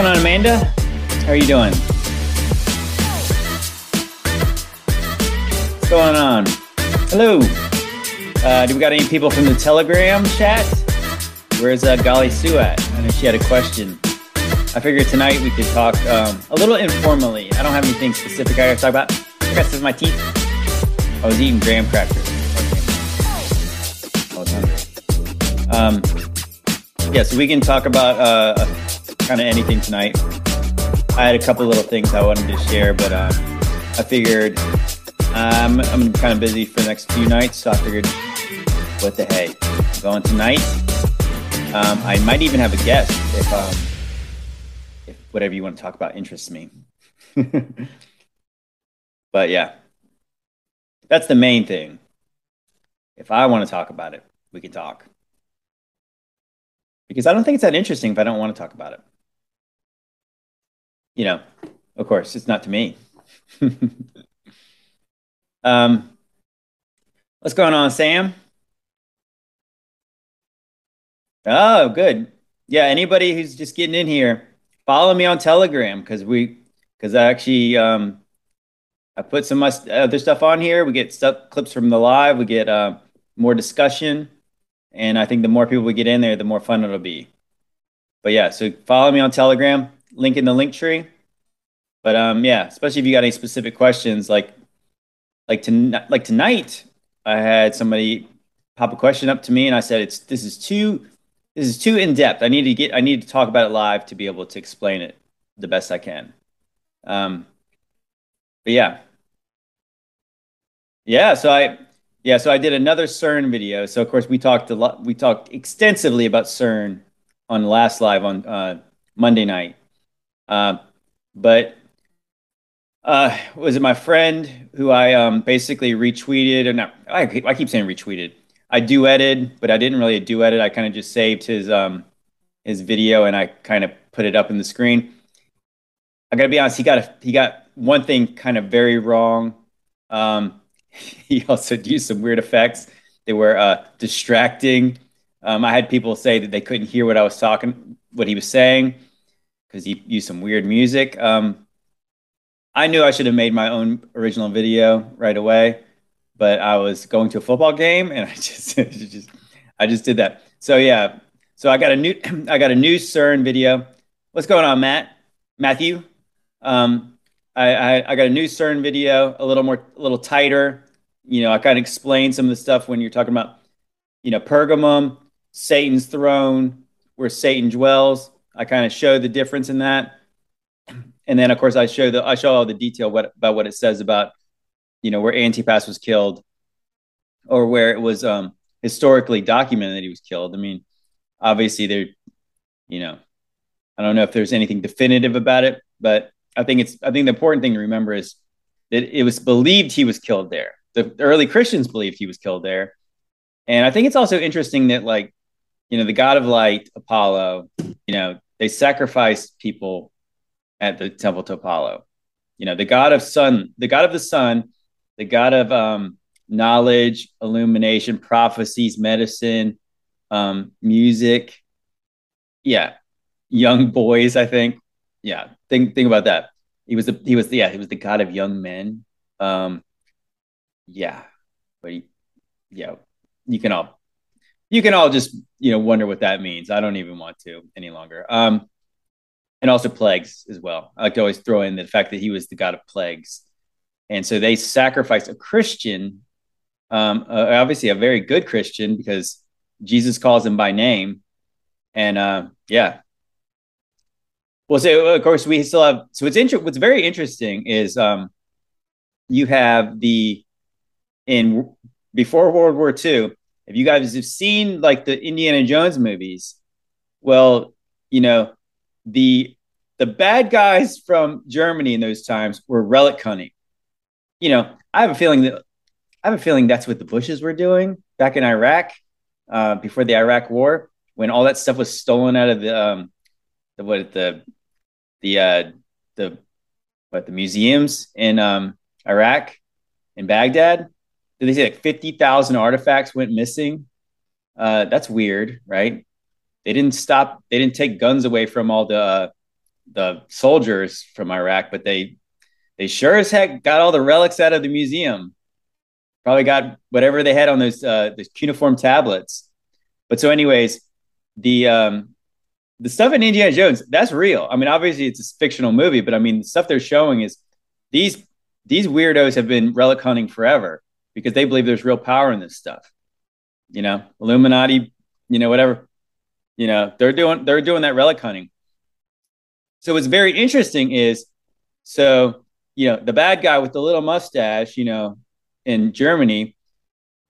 What's going on, Amanda? How are you doing? What's going on? Hello. Uh, do we got any people from the Telegram chat? Where's uh, Golly Sue at? I know she had a question. I figured tonight we could talk um, a little informally. I don't have anything specific I gotta talk about. I got my teeth. I was eating graham crackers. Um, yeah, so we can talk about uh, kind of anything tonight. I had a couple little things I wanted to share, but um, I figured um, I'm kind of busy for the next few nights, so I figured, what the hey, I'm going tonight. Um, I might even have a guest if, um, if whatever you want to talk about interests me. but yeah, that's the main thing. If I want to talk about it, we can talk. Because I don't think it's that interesting if I don't want to talk about it. You know, of course, it's not to me. um, what's going on, Sam? Oh, good. Yeah, anybody who's just getting in here, follow me on Telegram because we, because I actually, um, I put some other stuff on here. We get stuff clips from the live. We get uh, more discussion, and I think the more people we get in there, the more fun it'll be. But yeah, so follow me on Telegram. Link in the link tree. But um, yeah, especially if you got any specific questions, like like to like tonight, I had somebody pop a question up to me, and I said, "It's this is too this is too in depth. I need to get I need to talk about it live to be able to explain it the best I can." Um, but yeah, yeah. So I yeah, so I did another CERN video. So of course we talked a lot. We talked extensively about CERN on last live on uh, Monday night. Uh, but uh, was it my friend who I um, basically retweeted and I, I keep saying retweeted. I duetted, but I didn't really duet. I kind of just saved his um, his video and I kind of put it up in the screen. I gotta be honest, he got a, he got one thing kind of very wrong. Um, he also used some weird effects. They were uh, distracting. Um, I had people say that they couldn't hear what I was talking, what he was saying, because he used some weird music. Um, I knew I should have made my own original video right away, but I was going to a football game and I just, just I just did that. So yeah, so I got a new I got a new CERN video. What's going on, Matt? Matthew? Um, I, I, I got a new CERN video, a little more, a little tighter. You know, I kind of explained some of the stuff when you're talking about, you know, Pergamum, Satan's throne, where Satan dwells. I kind of show the difference in that and then of course I show the I show all the detail what about what it says about you know where Antipas was killed or where it was um, historically documented that he was killed. I mean, obviously there, you know, I don't know if there's anything definitive about it, but I think it's I think the important thing to remember is that it was believed he was killed there. The early Christians believed he was killed there, and I think it's also interesting that like you know the god of light Apollo, you know, they sacrificed people at the temple to Apollo. You know, the god of sun, the god of the sun, the god of um, knowledge, illumination, prophecies, medicine, um, music. Yeah, young boys. I think. Yeah, think think about that. He was the he was the, yeah he was the god of young men. Um, yeah, but he, yeah, you can all you can all just you know wonder what that means. I don't even want to any longer. Um, and also plagues as well. I like to always throw in the fact that he was the god of plagues, and so they sacrificed a Christian, um, uh, obviously a very good Christian because Jesus calls him by name, and uh, yeah. Well, so of course we still have. So what's inter- What's very interesting is um, you have the in before World War II. If you guys have seen like the Indiana Jones movies, well, you know the the bad guys from Germany in those times were relic hunting. You know, I have a feeling that I have a feeling that's what the Bushes were doing back in Iraq uh, before the Iraq War, when all that stuff was stolen out of the um, the what the the uh, the what the museums in um, Iraq in Baghdad. Did they say like fifty thousand artifacts went missing? Uh, that's weird, right? They didn't stop. They didn't take guns away from all the uh, the soldiers from Iraq, but they they sure as heck got all the relics out of the museum. Probably got whatever they had on those uh, those cuneiform tablets. But so, anyways, the um, the stuff in Indiana Jones that's real. I mean, obviously it's a fictional movie, but I mean, the stuff they're showing is these these weirdos have been relic hunting forever because they believe there's real power in this stuff. You know, Illuminati, you know, whatever. You know, they're doing they're doing that relic hunting. So what's very interesting is so, you know, the bad guy with the little mustache, you know, in Germany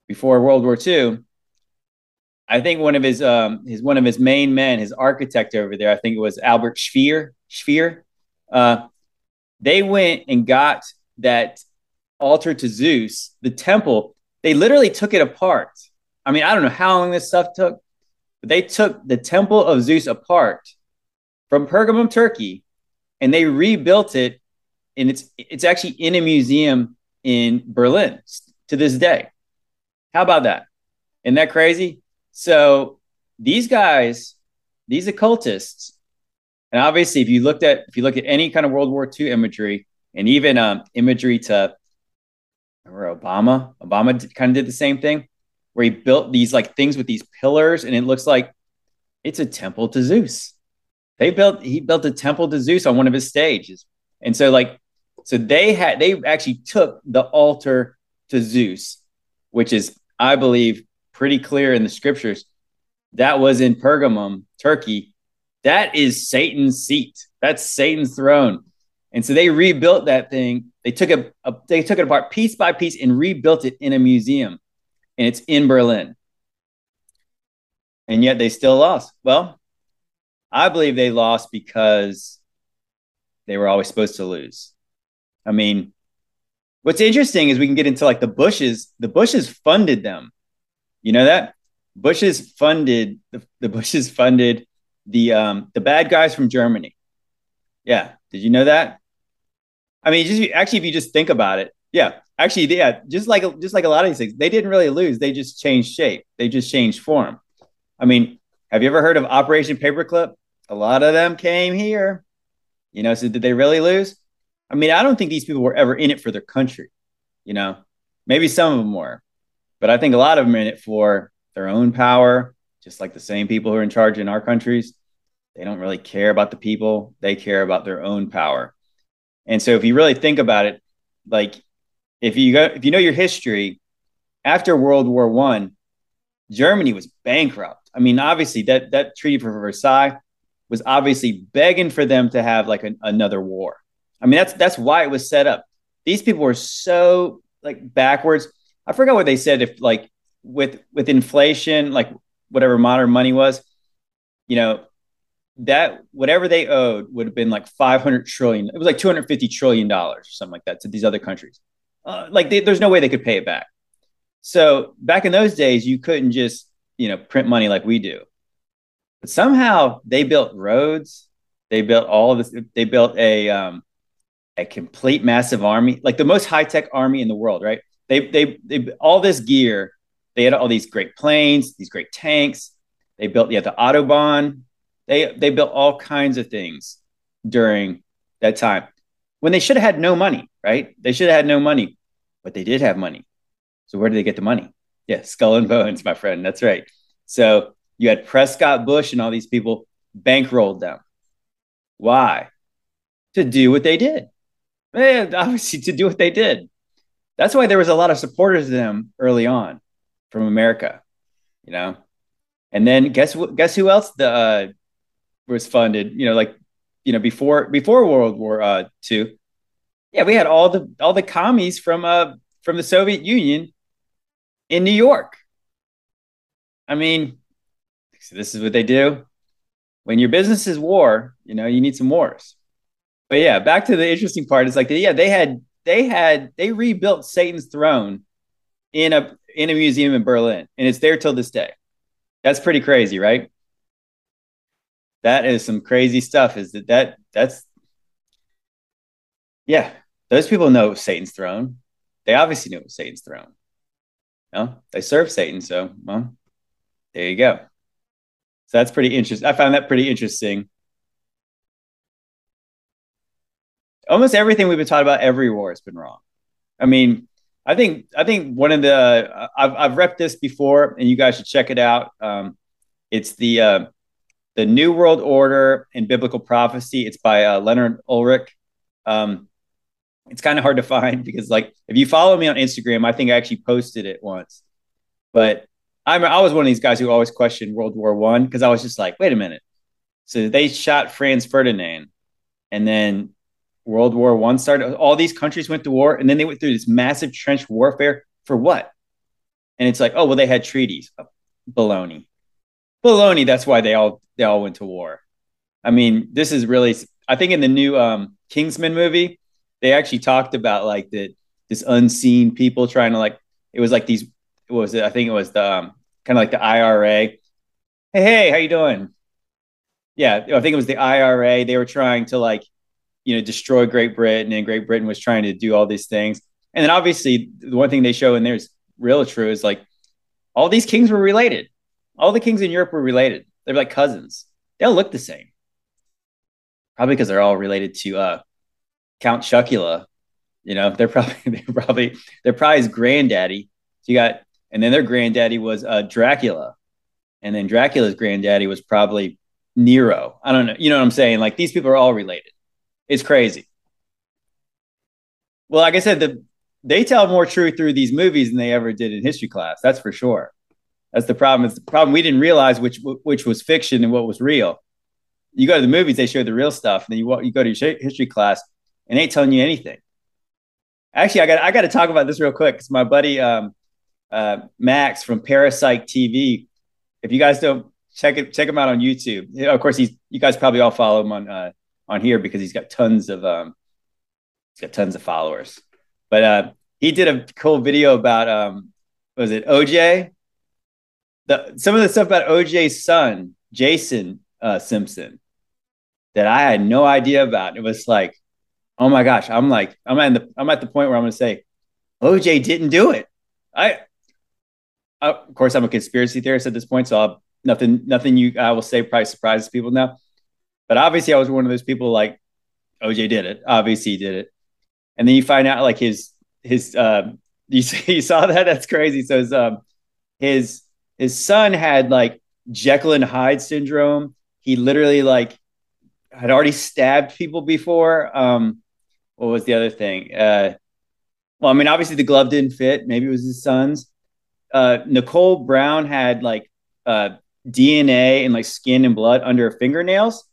before World War II, I think one of his um his one of his main men, his architect over there, I think it was Albert Speer, Speer. Uh, they went and got that altar to Zeus, the temple. They literally took it apart. I mean, I don't know how long this stuff took, but they took the temple of Zeus apart from Pergamum, Turkey, and they rebuilt it. And it's it's actually in a museum in Berlin to this day. How about that? Isn't that crazy? So these guys, these occultists, and obviously, if you looked at if you look at any kind of World War II imagery, and even um, imagery to remember Obama, Obama kind of did the same thing, where he built these like things with these pillars, and it looks like it's a temple to Zeus. They built he built a temple to Zeus on one of his stages, and so like so they had they actually took the altar to Zeus, which is I believe pretty clear in the scriptures. That was in Pergamum, Turkey. That is Satan's seat. That's Satan's throne. And so they rebuilt that thing. They took it, they took it apart piece by piece and rebuilt it in a museum. And it's in Berlin. And yet they still lost. Well, I believe they lost because they were always supposed to lose. I mean, what's interesting is we can get into like the Bushes. The Bushes funded them. You know that Bushes funded the, the Bushes funded the um, the bad guys from Germany. Yeah, did you know that? I mean, just actually, if you just think about it, yeah, actually, yeah, just like just like a lot of these things, they didn't really lose. They just changed shape. They just changed form. I mean, have you ever heard of Operation Paperclip? A lot of them came here. You know, so did they really lose? I mean, I don't think these people were ever in it for their country. You know, maybe some of them were, but I think a lot of them are in it for their own power, just like the same people who are in charge in our countries. They don't really care about the people, they care about their own power. And so if you really think about it, like if you go if you know your history, after World War One, Germany was bankrupt. I mean, obviously that that treaty for Versailles was obviously begging for them to have like an, another war. I mean, that's that's why it was set up. These people were so like backwards. I forgot what they said. If like with with inflation, like whatever modern money was, you know, that whatever they owed would have been like 500 trillion. It was like 250 trillion dollars or something like that to these other countries. Uh, like they, there's no way they could pay it back. So back in those days, you couldn't just you know print money like we do. But somehow they built roads. They built all of this. They built a um, a complete massive army, like the most high tech army in the world, right? They, they, they, all this gear, they had all these great planes, these great tanks. They built, yeah, the Autobahn. They, they built all kinds of things during that time when they should have had no money, right? They should have had no money, but they did have money. So where did they get the money? Yeah, skull and bones, my friend. That's right. So you had Prescott Bush and all these people bankrolled them. Why? To do what they did. And obviously to do what they did. That's why there was a lot of supporters of them early on from America, you know. And then guess what? Guess who else the uh, was funded? You know, like you know before before World War uh, Two. Yeah, we had all the all the commies from uh from the Soviet Union in New York. I mean, this is what they do. When your business is war, you know, you need some wars. But yeah, back to the interesting part. It's like yeah, they had they had they rebuilt Satan's throne in a in a museum in Berlin, and it's there till this day. That's pretty crazy, right? That is some crazy stuff. Is that that that's yeah? Those people know Satan's throne. They obviously knew it was Satan's throne. No, they serve Satan, so well, there you go. So that's pretty interesting. I found that pretty interesting almost everything we've been taught about every war has been wrong. I mean, I think I think one of the I've I've repped this before, and you guys should check it out. Um, it's the uh, the New World Order in Biblical Prophecy. It's by uh, Leonard Ulrich. Um, it's kind of hard to find because, like, if you follow me on Instagram, I think I actually posted it once. But I'm I was one of these guys who always questioned World War One because I was just like, wait a minute. So they shot Franz Ferdinand, and then World War One started. All these countries went to war, and then they went through this massive trench warfare for what? And it's like, oh well, they had treaties. Baloney, baloney. That's why they all they all went to war. I mean, this is really. I think in the new um, Kingsman movie, they actually talked about like the this unseen people trying to like. It was like these. What was it? I think it was the um, kind of like the IRA. Hey, hey, how you doing? Yeah, I think it was the IRA. They were trying to like you know, destroy Great Britain, and Great Britain was trying to do all these things. And then obviously, the one thing they show in there is real true is like all these kings were related. All the kings in Europe were related. They're like cousins. They all look the same. Probably because they're all related to uh, Count Chocula. You know, they're probably they're probably they're probably his granddaddy. So you got, and then their granddaddy was uh, Dracula, and then Dracula's granddaddy was probably Nero. I don't know. You know what I'm saying? Like these people are all related. It's crazy. Well, like I said, the they tell more truth through these movies than they ever did in history class. That's for sure. That's the problem. It's the problem we didn't realize which which was fiction and what was real. You go to the movies, they show the real stuff, and then you you go to your history class, and they ain't telling you anything. Actually, I got I got to talk about this real quick because my buddy um, uh, Max from Parasite TV. If you guys don't check it, check him out on YouTube. Of course, he's you guys probably all follow him on uh, on here because he's got tons of um, he's got tons of followers. But uh, he did a cool video about um, was it OJ? The some of the stuff about OJ's son, Jason uh, Simpson, that I had no idea about. It was like, oh my gosh, I'm like, I'm at the I'm at the point where I'm going to say, OJ didn't do it. I, I, of course, I'm a conspiracy theorist at this point, so I'll, nothing nothing you I will say probably surprises people now. But obviously, I was one of those people like OJ did it. Obviously, he did it. And then you find out like his his uh, you you saw that that's crazy. So his um, his his son had like Jekyll and Hyde syndrome. He literally like had already stabbed people before. Um, what was the other thing? Uh, well, I mean, obviously the glove didn't fit. Maybe it was his son's. Uh, Nicole Brown had like uh, DNA and like skin and blood under her fingernails.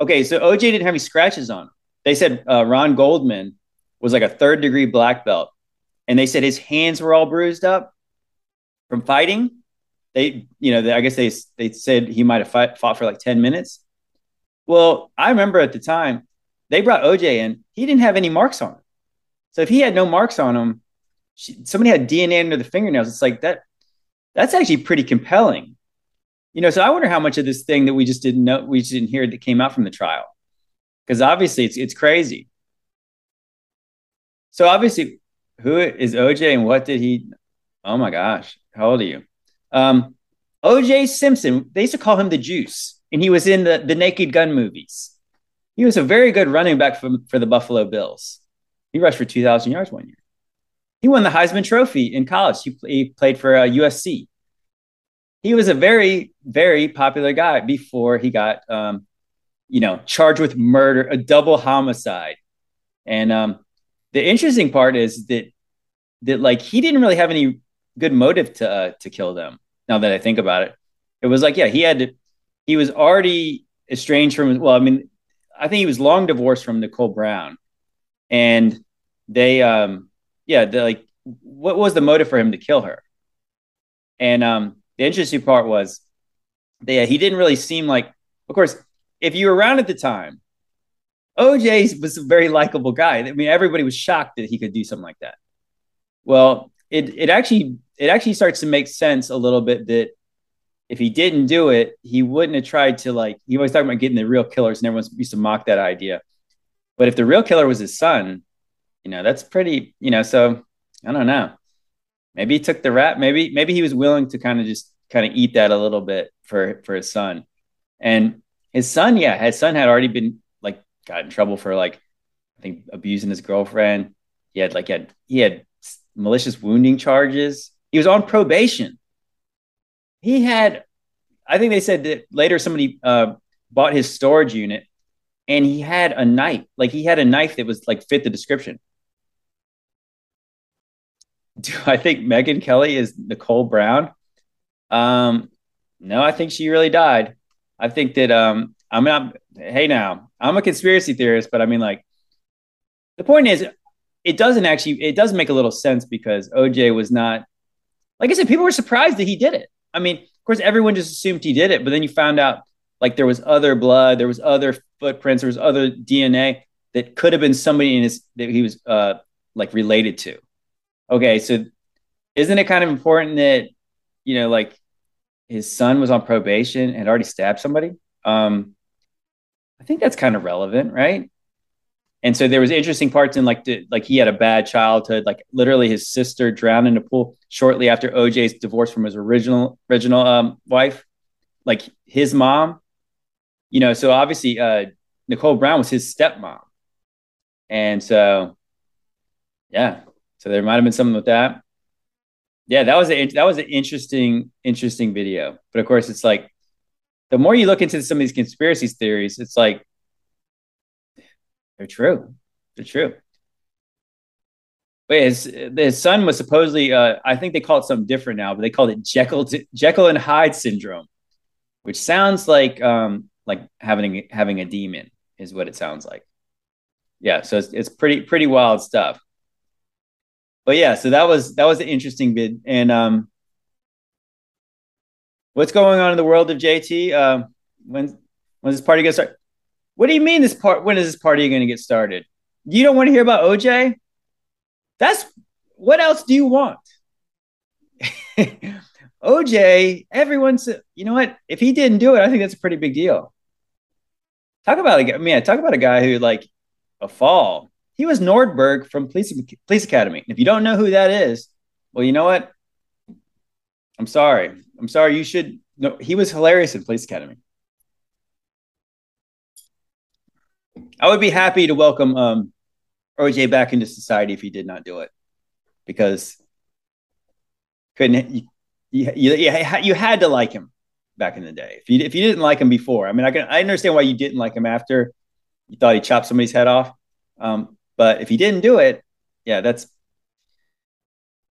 Okay, so OJ didn't have any scratches on him. They said uh, Ron Goldman was like a third degree black belt, and they said his hands were all bruised up from fighting. They, you know, they, I guess they they said he might have fight, fought for like ten minutes. Well, I remember at the time they brought OJ in. He didn't have any marks on him. So if he had no marks on him, she, somebody had DNA under the fingernails. It's like that. That's actually pretty compelling you know, so I wonder how much of this thing that we just didn't know, we just didn't hear that came out from the trial, because obviously it's it's crazy. So obviously, who is OJ and what did he? Oh my gosh, how old are you? Um, OJ Simpson. They used to call him the Juice, and he was in the the Naked Gun movies. He was a very good running back for, for the Buffalo Bills. He rushed for 2,000 yards one year. He won the Heisman Trophy in college. He, he played for uh, USC he was a very, very popular guy before he got, um, you know, charged with murder, a double homicide. And um, the interesting part is that that like he didn't really have any good motive to uh, to kill them. Now that I think about it, it was like, yeah, he had. He was already estranged from. Well, I mean, I think he was long divorced from Nicole Brown, and they, um, yeah, they like, what was the motive for him to kill her? And um, the interesting part was that he didn't really seem like, of course, if you were around at the time, OJ was a very likable guy. I mean, everybody was shocked that he could do something like that. Well, it it actually it actually starts to make sense a little bit that if he didn't do it, he wouldn't have tried to like. He always talking about getting the real killers, and everyone used to mock that idea. But if the real killer was his son, you know, that's pretty. You know, so I don't know maybe he took the rap. Maybe maybe he was willing to kind of just kind of eat that a little bit for for his son. And his son, yeah, his son had already been like got in trouble for like I think abusing his girlfriend. He had like had he had malicious wounding charges. He was on probation. He had, I think they said that later somebody uh, bought his storage unit, and he had a knife. Like he had a knife that was like fit the description. Do I think Megyn Kelly is Nicole Brown? Um, no, I think she really died. I think that um, I'm not. Hey, now I'm a conspiracy theorist, but I mean, like, the point is, it doesn't actually. It does make a little sense because OJ was not. Like I said, people were surprised that he did it. I mean, of course, everyone just assumed he did it, but then you found out like there was other blood, there was other footprints, there was other DNA that could have been somebody in his that he was uh like related to. Okay, so isn't it kind of important that you know like his son was on probation and already stabbed somebody? Um, I think that's kind of relevant, right? And so there was interesting parts in like the, like he had a bad childhood, like literally his sister drowned in a pool shortly after OJ's divorce from his original original um, wife, like his mom. You know, so obviously uh, Nicole Brown was his stepmom, and so yeah, so there might have been something with that. Yeah, that was a that was an interesting interesting video, but of course it's like the more you look into some of these conspiracy theories, it's like they're true. They're true. Wait, his, his son was supposedly, uh, I think they call it something different now, but they called it Jekyll, Jekyll and Hyde syndrome, which sounds like um, like having having a demon is what it sounds like. Yeah, so it's, it's pretty pretty wild stuff. But yeah, so that was that was an interesting vid. And um, what's going on in the world of JT? Uh, when when's this party gonna start? What do you mean this part? When is this party going to get started? You don't want to hear about OJ? That's what else do you want? OJ, everyone's, you know what? If he didn't do it, I think that's a pretty big deal. Talk about a man, talk about a guy who like a fall. He was Nordberg from Police, Police Academy. If you don't know who that is, well, you know what? I'm sorry. I'm sorry. You should no, he was hilarious in Police Academy. I would be happy to welcome um, OJ back into society if he did not do it, because couldn't you, you, you, you had to like him back in the day. If you if you didn't like him before, I mean, I can I understand why you didn't like him after you thought he chopped somebody's head off. Um, but if he didn't do it, yeah, that's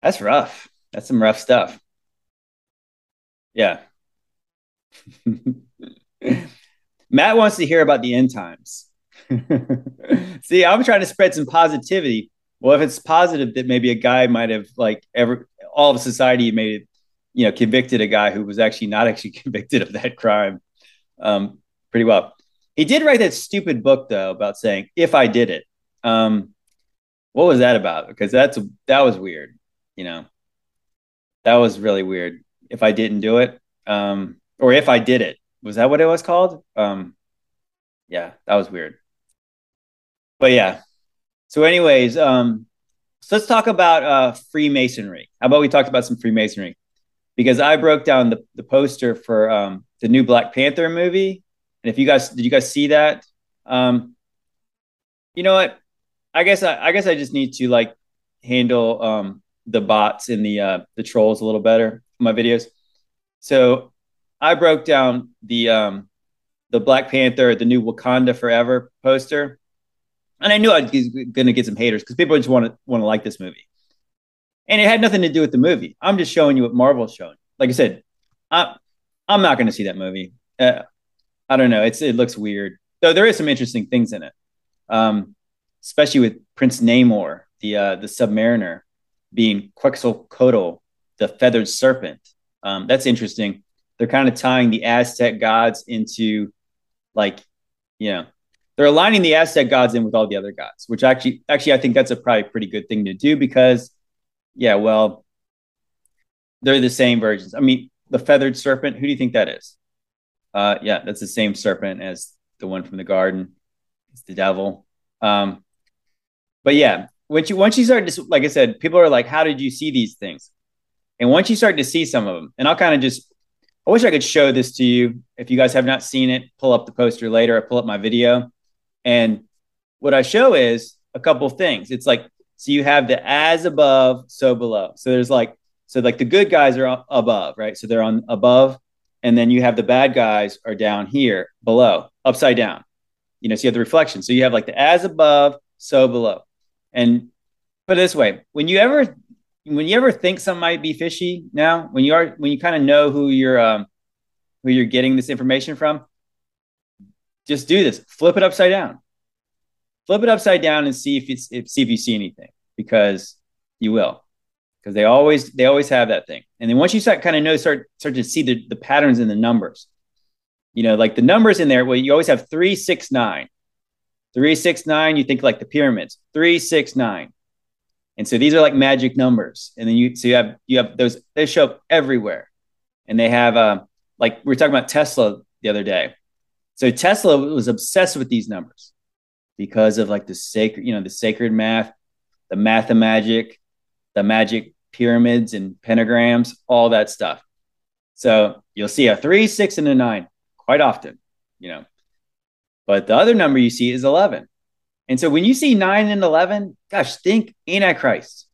that's rough. That's some rough stuff. Yeah. Matt wants to hear about the end times. See, I'm trying to spread some positivity. Well, if it's positive that maybe a guy might have like ever all of society made it, you know, convicted a guy who was actually not actually convicted of that crime um, pretty well. He did write that stupid book though about saying if I did it. Um, what was that about? Because that's that was weird. You know, that was really weird. If I didn't do it, um, or if I did it, was that what it was called? Um, yeah, that was weird but yeah. So, anyways, um, so let's talk about uh, Freemasonry. How about we talked about some Freemasonry? Because I broke down the, the poster for um, the new Black Panther movie, and if you guys did you guys see that? Um, you know what? I guess I, I guess I just need to like handle um, the bots and the uh, the trolls a little better my videos. So I broke down the um, the Black Panther, the new Wakanda Forever poster, and I knew I was going to get some haters because people just want to want to like this movie, and it had nothing to do with the movie. I'm just showing you what Marvel's showing. Like I said, I'm I'm not going to see that movie. Uh, I don't know. It's it looks weird, though. There is some interesting things in it, um, especially with Prince Namor, the uh, the Submariner, being Quetzalcoatl, the feathered serpent. Um, that's interesting. They're kind of tying the Aztec gods into, like, you know, they're aligning the Aztec gods in with all the other gods, which actually, actually, I think that's a probably pretty good thing to do because, yeah, well, they're the same versions. I mean, the feathered serpent. Who do you think that is? Uh, yeah, that's the same serpent as the one from the garden. It's the devil. Um, but yeah, once you once you start to, like I said, people are like, "How did you see these things?" And once you start to see some of them, and I'll kind of just, I wish I could show this to you. If you guys have not seen it, pull up the poster later. I pull up my video and what I show is a couple things. It's like, so you have the as above, so below. So there's like, so like the good guys are above, right? So they're on above. And then you have the bad guys are down here below, upside down. You know, so you have the reflection. So you have like the as above, so below. And put it this way, when you ever when you ever think something might be fishy now, when you are when you kind of know who you're um who you're getting this information from, just do this. Flip it upside down. Flip it upside down and see if it's if, see if you see anything because you will. Because they always they always have that thing. And then once you start kind of know start start to see the, the patterns in the numbers, you know, like the numbers in there, well, you always have three, six, nine. Three, six, nine, you think like the pyramids. Three, six, nine. And so these are like magic numbers. And then you so you have you have those they show up everywhere. And they have uh like we were talking about Tesla the other day. So Tesla was obsessed with these numbers because of like the sacred, you know, the sacred math, the math of magic, the magic pyramids and pentagrams, all that stuff. So you'll see a three, six, and a nine quite often, you know. But the other number you see is 11. And so when you see nine and 11, gosh, think Antichrist.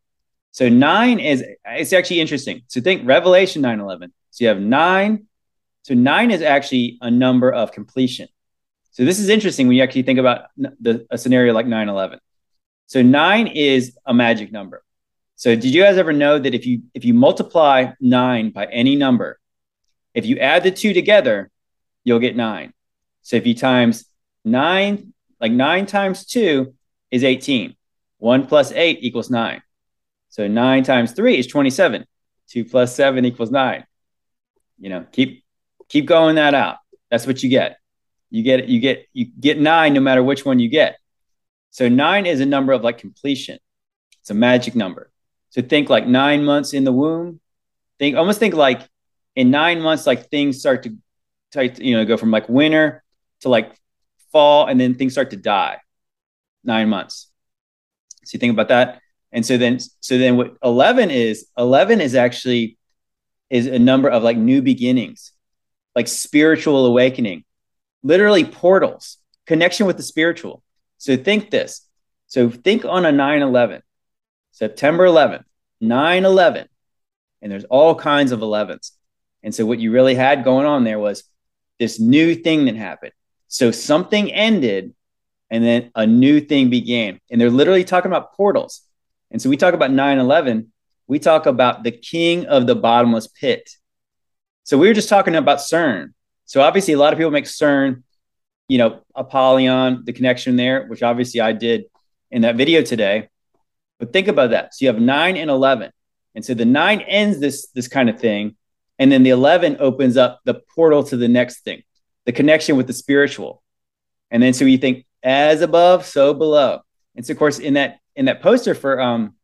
So nine is, it's actually interesting. So think Revelation 9 11. So you have nine. So nine is actually a number of completion. So this is interesting when you actually think about the, a scenario like 9 11. So nine is a magic number. So did you guys ever know that if you if you multiply nine by any number, if you add the two together, you'll get nine. So if you times nine like nine times two is 18. One plus eight equals nine. So nine times three is 27. Two plus seven equals nine. You know, keep keep going that out. That's what you get. You get you get you get nine no matter which one you get. So nine is a number of like completion. It's a magic number. So think like nine months in the womb. Think almost think like in nine months, like things start to, to you know go from like winter to like fall, and then things start to die. Nine months. So you think about that. And so then, so then what 11 is, 11 is actually is a number of like new beginnings, like spiritual awakening, literally portals, connection with the spiritual. So think this. So think on a 9 11, September 11th, 9 11, and there's all kinds of 11s. And so what you really had going on there was this new thing that happened. So something ended and then a new thing began. And they're literally talking about portals. And so we talk about 9 11, we talk about the king of the bottomless pit. So we were just talking about CERN. So obviously, a lot of people make CERN, you know, Apollyon, the connection there, which obviously I did in that video today. But think about that. So you have 9 and 11. And so the 9 ends this, this kind of thing. And then the 11 opens up the portal to the next thing the connection with the spiritual. And then so you think as above, so below. And so of course in that in that poster for um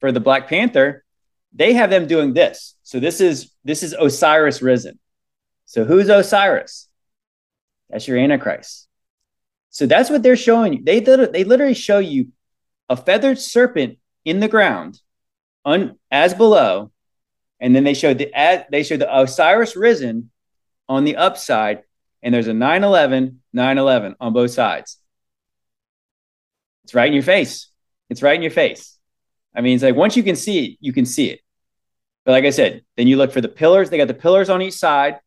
for the Black Panther, they have them doing this. So this is this is Osiris risen. So who's Osiris? That's your Antichrist. So that's what they're showing you. They they literally show you a feathered serpent in the ground, un, as below, and then they show the they show the Osiris risen on the upside, and there's a 911, 911 on both sides. It's right in your face. It's right in your face. I mean, it's like once you can see it, you can see it. But like I said, then you look for the pillars. They got the pillars on each side.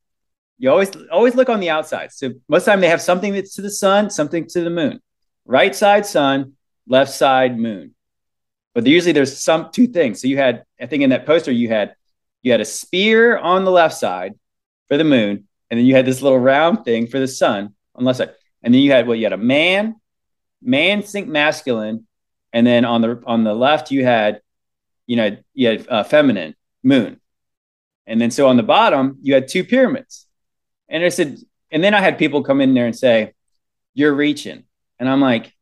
You always always look on the outside. So most of the time they have something that's to the sun, something to the moon. Right side sun, left side moon. But usually there's some two things. So you had, I think in that poster you had you had a spear on the left side for the moon, and then you had this little round thing for the sun on the left side, and then you had what you had a man, man sync masculine, and then on the on the left you had, you know, you had uh, feminine moon, and then so on the bottom you had two pyramids, and I said, and then I had people come in there and say, "You're reaching," and I'm like,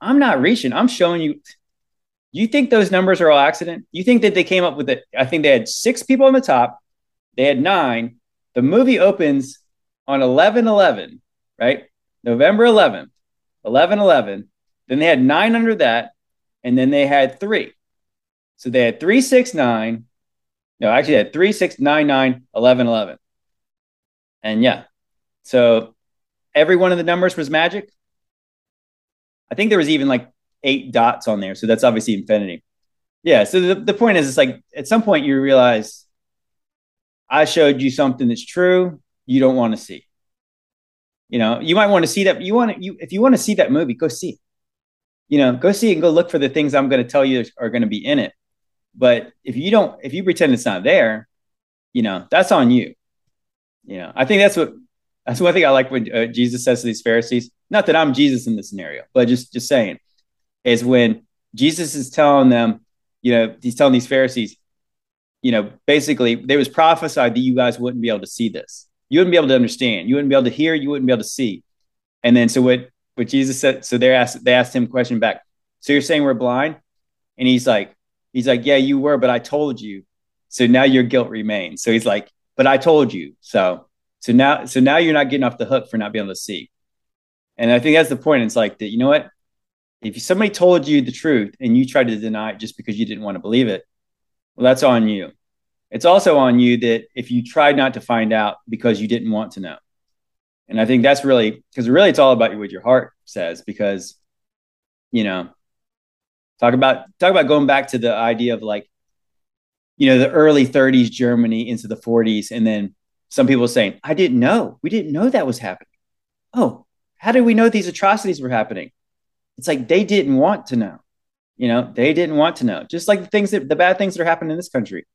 "I'm not reaching. I'm showing you." You think those numbers are all accident? You think that they came up with it? I think they had six people on the top, they had nine, the movie opens on 11 11, right? November 11th, 11 11. Then they had nine under that, and then they had three. So they had three, six, nine. No, actually, they had three, six, nine, nine, 11, 11. And yeah, so every one of the numbers was magic. I think there was even like eight dots on there. So that's obviously infinity. Yeah. So the, the point is, it's like at some point you realize I showed you something that's true you don't want to see. You know, you might want to see that. You want to, you if you want to see that movie, go see it. You know, go see it and go look for the things I'm going to tell you are going to be in it. But if you don't, if you pretend it's not there, you know, that's on you. You know, I think that's what that's one thing I like when uh, Jesus says to these Pharisees. Not that I'm Jesus in this scenario, but just just saying, is when Jesus is telling them, you know, he's telling these Pharisees, you know, basically, there was prophesied that you guys wouldn't be able to see this. You wouldn't be able to understand. You wouldn't be able to hear. You wouldn't be able to see. And then, so what? What Jesus said. So they asked. They asked him a question back. So you're saying we're blind? And he's like, he's like, yeah, you were, but I told you. So now your guilt remains. So he's like, but I told you. So so now, so now you're not getting off the hook for not being able to see. And I think that's the point. It's like that, you know what? If somebody told you the truth and you tried to deny it just because you didn't want to believe it, well, that's on you. It's also on you that if you tried not to find out because you didn't want to know. And I think that's really because really it's all about what your heart says. Because, you know, talk about talk about going back to the idea of like, you know, the early 30s Germany into the 40s, and then some people saying, I didn't know. We didn't know that was happening. Oh, how did we know these atrocities were happening? It's like they didn't want to know. You know, they didn't want to know. Just like the things that the bad things that are happening in this country.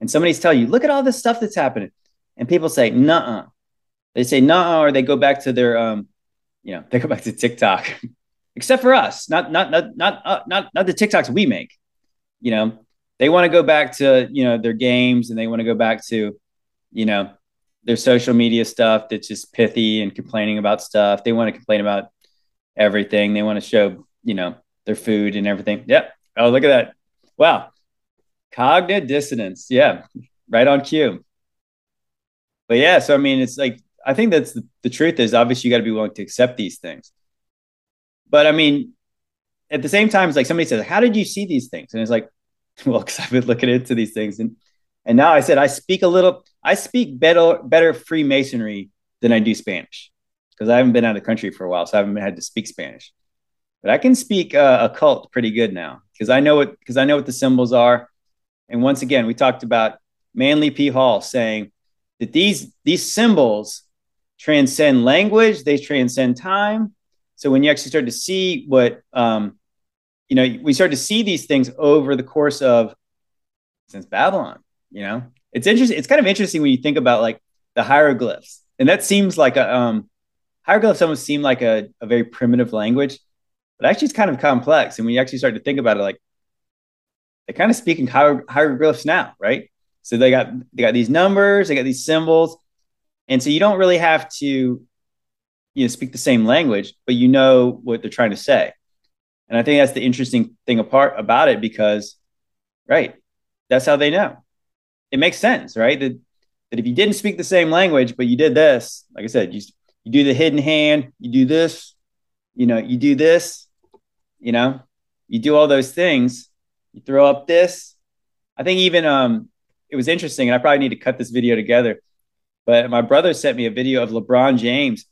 And somebody's telling you, look at all this stuff that's happening. And people say, nah. They say nah, or they go back to their um, you know, they go back to TikTok. Except for us, not not not not uh, not not the TikToks we make. You know, they want to go back to you know their games and they want to go back to you know their social media stuff that's just pithy and complaining about stuff. They want to complain about everything. They want to show, you know, their food and everything. Yep. Oh, look at that. Wow. Cognitive dissonance. Yeah. Right on cue. But yeah, so I mean, it's like, I think that's the, the truth is obviously you got to be willing to accept these things. But I mean, at the same time, it's like somebody says, How did you see these things? And it's like, well, because I've been looking into these things. And and now I said I speak a little, I speak better better Freemasonry than I do Spanish because I haven't been out of the country for a while, so I haven't had to speak Spanish. But I can speak uh, occult pretty good now because I know what because I know what the symbols are. And once again, we talked about Manly P. Hall saying that these these symbols transcend language, they transcend time. So when you actually start to see what um, you know, we start to see these things over the course of since Babylon. You know, it's interesting. It's kind of interesting when you think about like the hieroglyphs, and that seems like a um, hieroglyphs almost seem like a, a very primitive language, but actually it's kind of complex. And when you actually start to think about it, like they're kind of speaking hier- hieroglyphs now, right? So they got they got these numbers, they got these symbols, and so you don't really have to you know speak the same language, but you know what they're trying to say. And I think that's the interesting thing apart about it because, right, that's how they know it makes sense, right? That that if you didn't speak the same language, but you did this, like I said, you you do the hidden hand, you do this, you know, you do this, you know, you do all those things, you throw up this. I think even um it was interesting, and I probably need to cut this video together. But my brother sent me a video of LeBron James.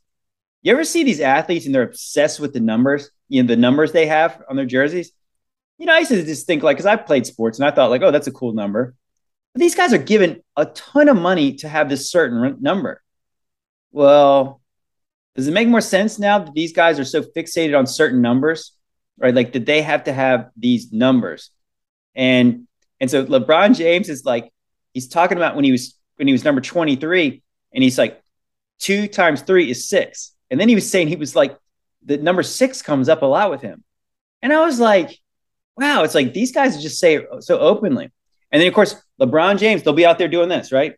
You ever see these athletes and they're obsessed with the numbers, you know, the numbers they have on their jerseys? You know, I used to just think like, because I played sports and I thought like, oh, that's a cool number. But these guys are given a ton of money to have this certain number. Well, does it make more sense now that these guys are so fixated on certain numbers, right? Like, did they have to have these numbers? And and so LeBron James is like, he's talking about when he was when he was number 23, and he's like, two times three is six. And then he was saying he was like, the number six comes up a lot with him. And I was like, wow, it's like these guys just say it so openly. And then, of course, LeBron James, they'll be out there doing this, right?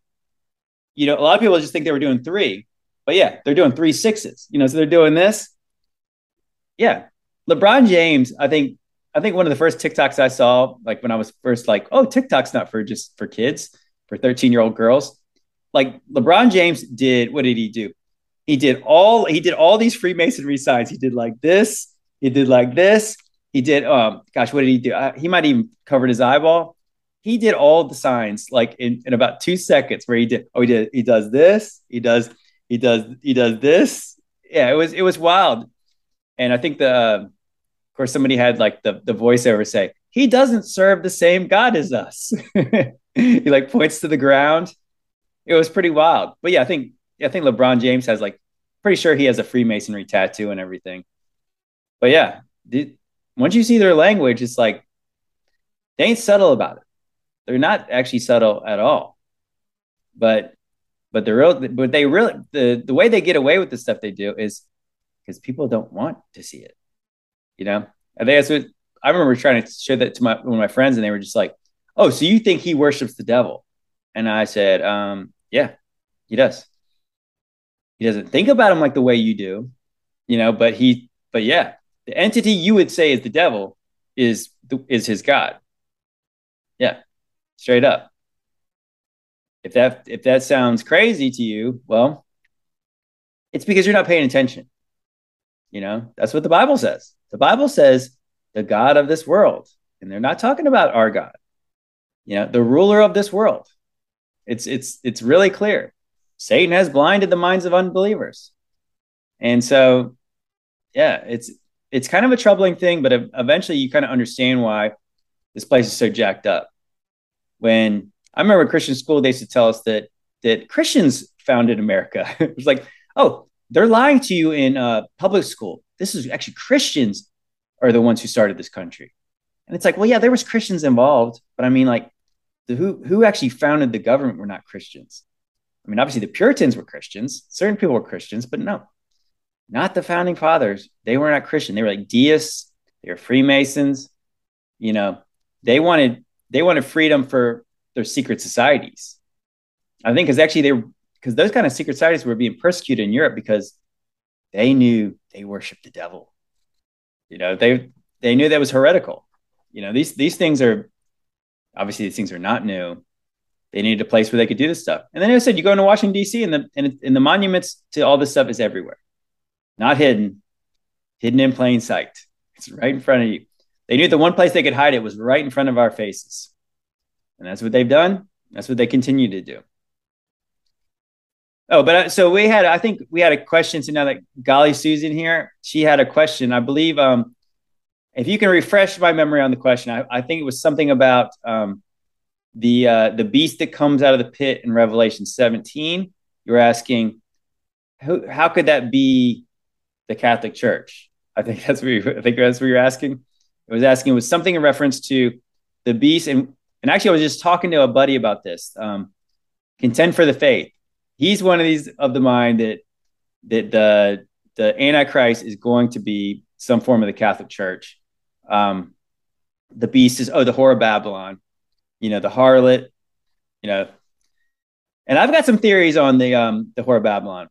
You know, a lot of people just think they were doing three, but yeah, they're doing three sixes. You know, so they're doing this. Yeah, LeBron James. I think I think one of the first TikToks I saw, like when I was first like, oh, TikTok's not for just for kids, for 13 year old girls. Like LeBron James did, what did he do? He did all he did all these Freemasonry signs. He did like this. He did like this. He did. Um, gosh, what did he do? Uh, he might even covered his eyeball he did all the signs like in, in about two seconds where he did oh he did he does this he does he does he does this yeah it was it was wild and i think the of course, somebody had like the, the voiceover say, he doesn't serve the same God as us. he like points to the ground. It was pretty wild. But yeah, I think I think LeBron James has like pretty sure he has a Freemasonry tattoo and everything. But yeah, the, once you see their language, it's like they ain't subtle about it. They're not actually subtle at all. But but the real but they really the the way they get away with the stuff they do is because people don't want to see it. You know, I think that's what I remember trying to show that to my one of my friends, and they were just like, "Oh, so you think he worships the devil?" And I said, um, "Yeah, he does. He doesn't think about him like the way you do, you know, but he, but yeah, the entity you would say is the devil is is his god. Yeah, straight up. If that if that sounds crazy to you, well, it's because you're not paying attention. You know, that's what the Bible says. The Bible says the God of this world. And they're not talking about our God. You know, the ruler of this world. It's it's it's really clear. Satan has blinded the minds of unbelievers. And so yeah, it's it's kind of a troubling thing, but eventually you kind of understand why this place is so jacked up. When I remember Christian school, they used to tell us that that Christians founded America. it was like, oh, they're lying to you in uh, public school. This is actually Christians are the ones who started this country. And it's like, well, yeah, there was Christians involved, but I mean, like, the, who who actually founded the government were not Christians. I mean, obviously the Puritans were Christians, certain people were Christians, but no, not the founding fathers. They were not Christian. They were like deists. They were Freemasons. You know, they wanted they wanted freedom for their secret societies. I think because actually they because those kind of secret societies were being persecuted in Europe because they knew they worshiped the devil. You know, they they knew that was heretical. You know, these these things are obviously these things are not new. They needed a place where they could do this stuff. And then I said, you go into Washington D.C. and the and, and the monuments to all this stuff is everywhere, not hidden, hidden in plain sight. It's right in front of you. They knew the one place they could hide it was right in front of our faces, and that's what they've done. That's what they continue to do. Oh, but uh, so we had, I think we had a question. So now that Golly Susan here, she had a question. I believe, um, if you can refresh my memory on the question, I, I think it was something about um, the uh, the beast that comes out of the pit in Revelation 17. You're asking, who, how could that be the Catholic Church? I think that's what you, I think that's what you're asking. It was asking it was something in reference to the beast, and and actually I was just talking to a buddy about this. Um, contend for the faith he's one of these of the mind that that the the Antichrist is going to be some form of the Catholic Church. Um, the beast is oh the whore of Babylon, you know the harlot, you know. And I've got some theories on the um the whore of Babylon.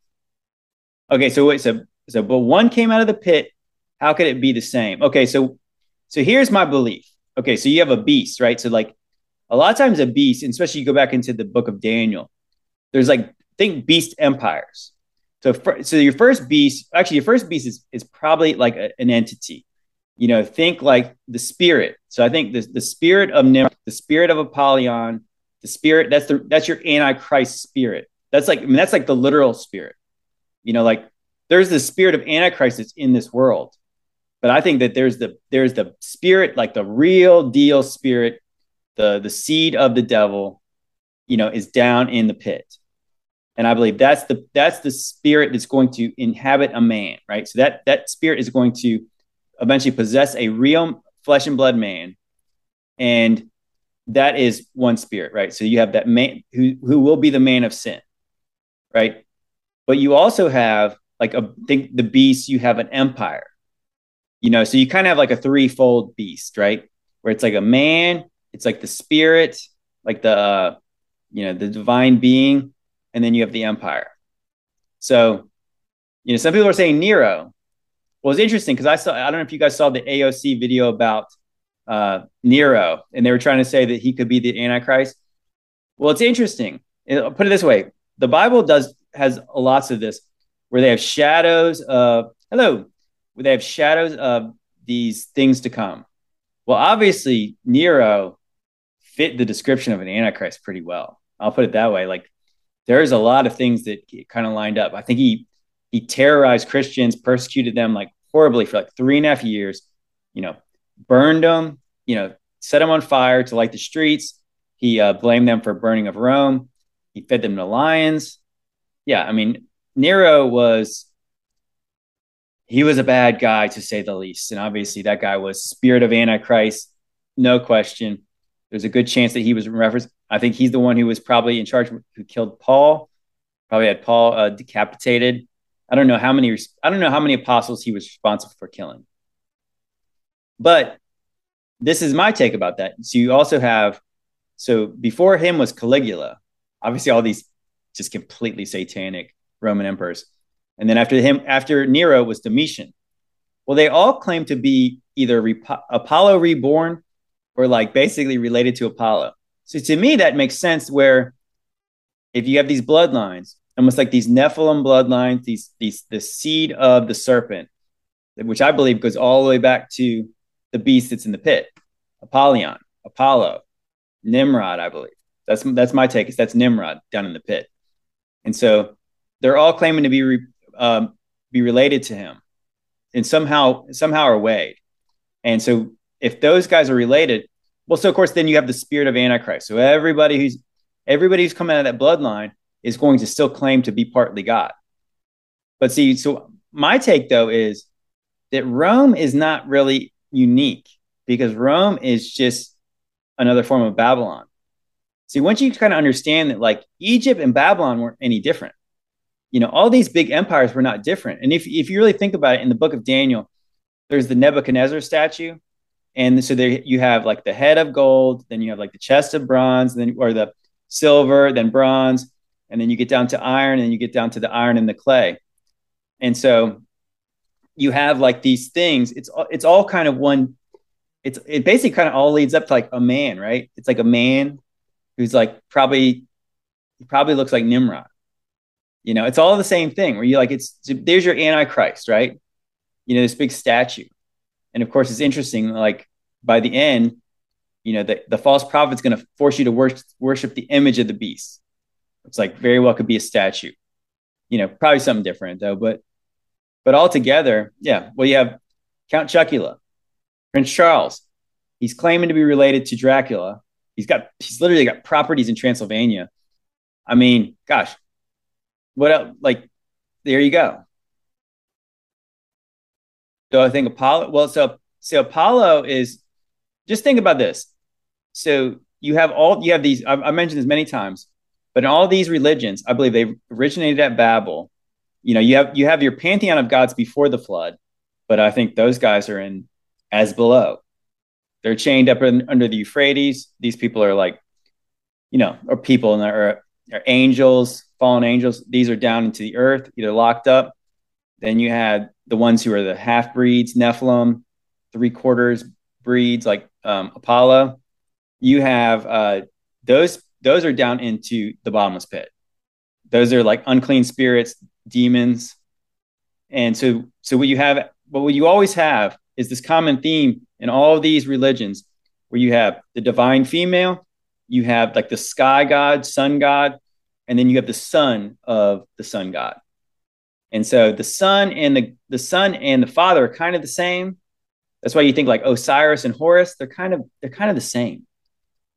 Okay, so wait, so so but one came out of the pit. How could it be the same? Okay, so so here's my belief. Okay, so you have a beast, right? So like a lot of times a beast, and especially you go back into the book of Daniel, there's like think beast empires. So, so your first beast, actually, your first beast is, is probably like a, an entity. You know, think like the spirit. So I think the, the spirit of Nim, the spirit of Apollyon, the spirit that's the that's your antichrist spirit. That's like I mean that's like the literal spirit. You know, like there's the spirit of antichrist that's in this world, but I think that there's the there's the spirit like the real deal spirit, the the seed of the devil, you know, is down in the pit and I believe that's the that's the spirit that's going to inhabit a man, right? So that that spirit is going to eventually possess a real flesh and blood man, and that is one spirit, right? So you have that man who who will be the man of sin, right? But you also have like a think the beast. You have an empire, you know. So you kind of have like a threefold beast, right? Where it's like a man, it's like the spirit, like the uh, you know the divine being and then you have the empire. So, you know, some people are saying Nero. Well, it's interesting because I saw, I don't know if you guys saw the AOC video about uh, Nero, and they were trying to say that he could be the Antichrist. Well, it's interesting. I'll put it this way the Bible does has lots of this where they have shadows of, hello, where they have shadows of these things to come. Well, obviously, Nero fit the description of an Antichrist pretty well. I'll put it that way. Like there's a lot of things that kind of lined up. I think he he terrorized Christians, persecuted them like horribly for like three and a half years. you know, burned them, you know, set them on fire to light the streets. He uh, blamed them for burning of Rome. He fed them to lions. Yeah, I mean, Nero was he was a bad guy to say the least, and obviously that guy was spirit of Antichrist, no question. There's a good chance that he was in reference. I think he's the one who was probably in charge who killed Paul. Probably had Paul uh, decapitated. I don't know how many. I don't know how many apostles he was responsible for killing. But this is my take about that. So you also have, so before him was Caligula, obviously all these just completely satanic Roman emperors. And then after him, after Nero was Domitian. Well, they all claim to be either Apollo reborn or like basically related to Apollo. So to me, that makes sense where if you have these bloodlines, almost like these Nephilim bloodlines, these, these, the seed of the serpent, which I believe goes all the way back to the beast that's in the pit, Apollyon, Apollo, Nimrod, I believe. That's that's my take. Is that's Nimrod down in the pit, and so they're all claiming to be re, um, be related to him, and somehow somehow are weighed. And so if those guys are related, well, so of course then you have the spirit of Antichrist. So everybody who's everybody who's coming out of that bloodline is going to still claim to be partly God. But see, so my take though is that Rome is not really unique because Rome is just another form of Babylon. See, once you kind of understand that, like Egypt and Babylon weren't any different, you know, all these big empires were not different. And if, if you really think about it, in the book of Daniel, there's the Nebuchadnezzar statue. And so there you have like the head of gold, then you have like the chest of bronze, then or the silver, then bronze, and then you get down to iron, and you get down to the iron and the clay. And so you have like these things. It's it's all kind of one. It's it basically kind of all leads up to like a man, right? It's like a man who's like probably probably looks like Nimrod. You know, it's all the same thing where you like it's there's your antichrist, right? You know, this big statue. And of course, it's interesting, like by the end, you know, the, the false prophet's going to force you to worship, worship the image of the beast. It's like very well could be a statue. You know, probably something different though, but but altogether, yeah. Well, you have Count Chocula, Prince Charles. He's claiming to be related to Dracula. He's got he's literally got properties in Transylvania. I mean, gosh, what else? Like, there you go. So I think Apollo. Well, so so Apollo is. Just think about this. So you have all you have these. I, I mentioned this many times, but in all these religions, I believe they originated at Babel you know, you have you have your pantheon of gods before the flood, but I think those guys are in as below. They're chained up in, under the Euphrates. These people are like, you know, or people and are, are angels, fallen angels. These are down into the earth, either locked up. Then you had the ones who are the half breeds, Nephilim, three quarters breeds like um, Apollo. You have uh, those; those are down into the bottomless pit. Those are like unclean spirits demons. And so, so what you have, but what you always have is this common theme in all these religions where you have the divine female, you have like the sky god, sun god, and then you have the son of the sun god. And so the son and the the son and the father are kind of the same. That's why you think like Osiris and Horus, they're kind of they're kind of the same.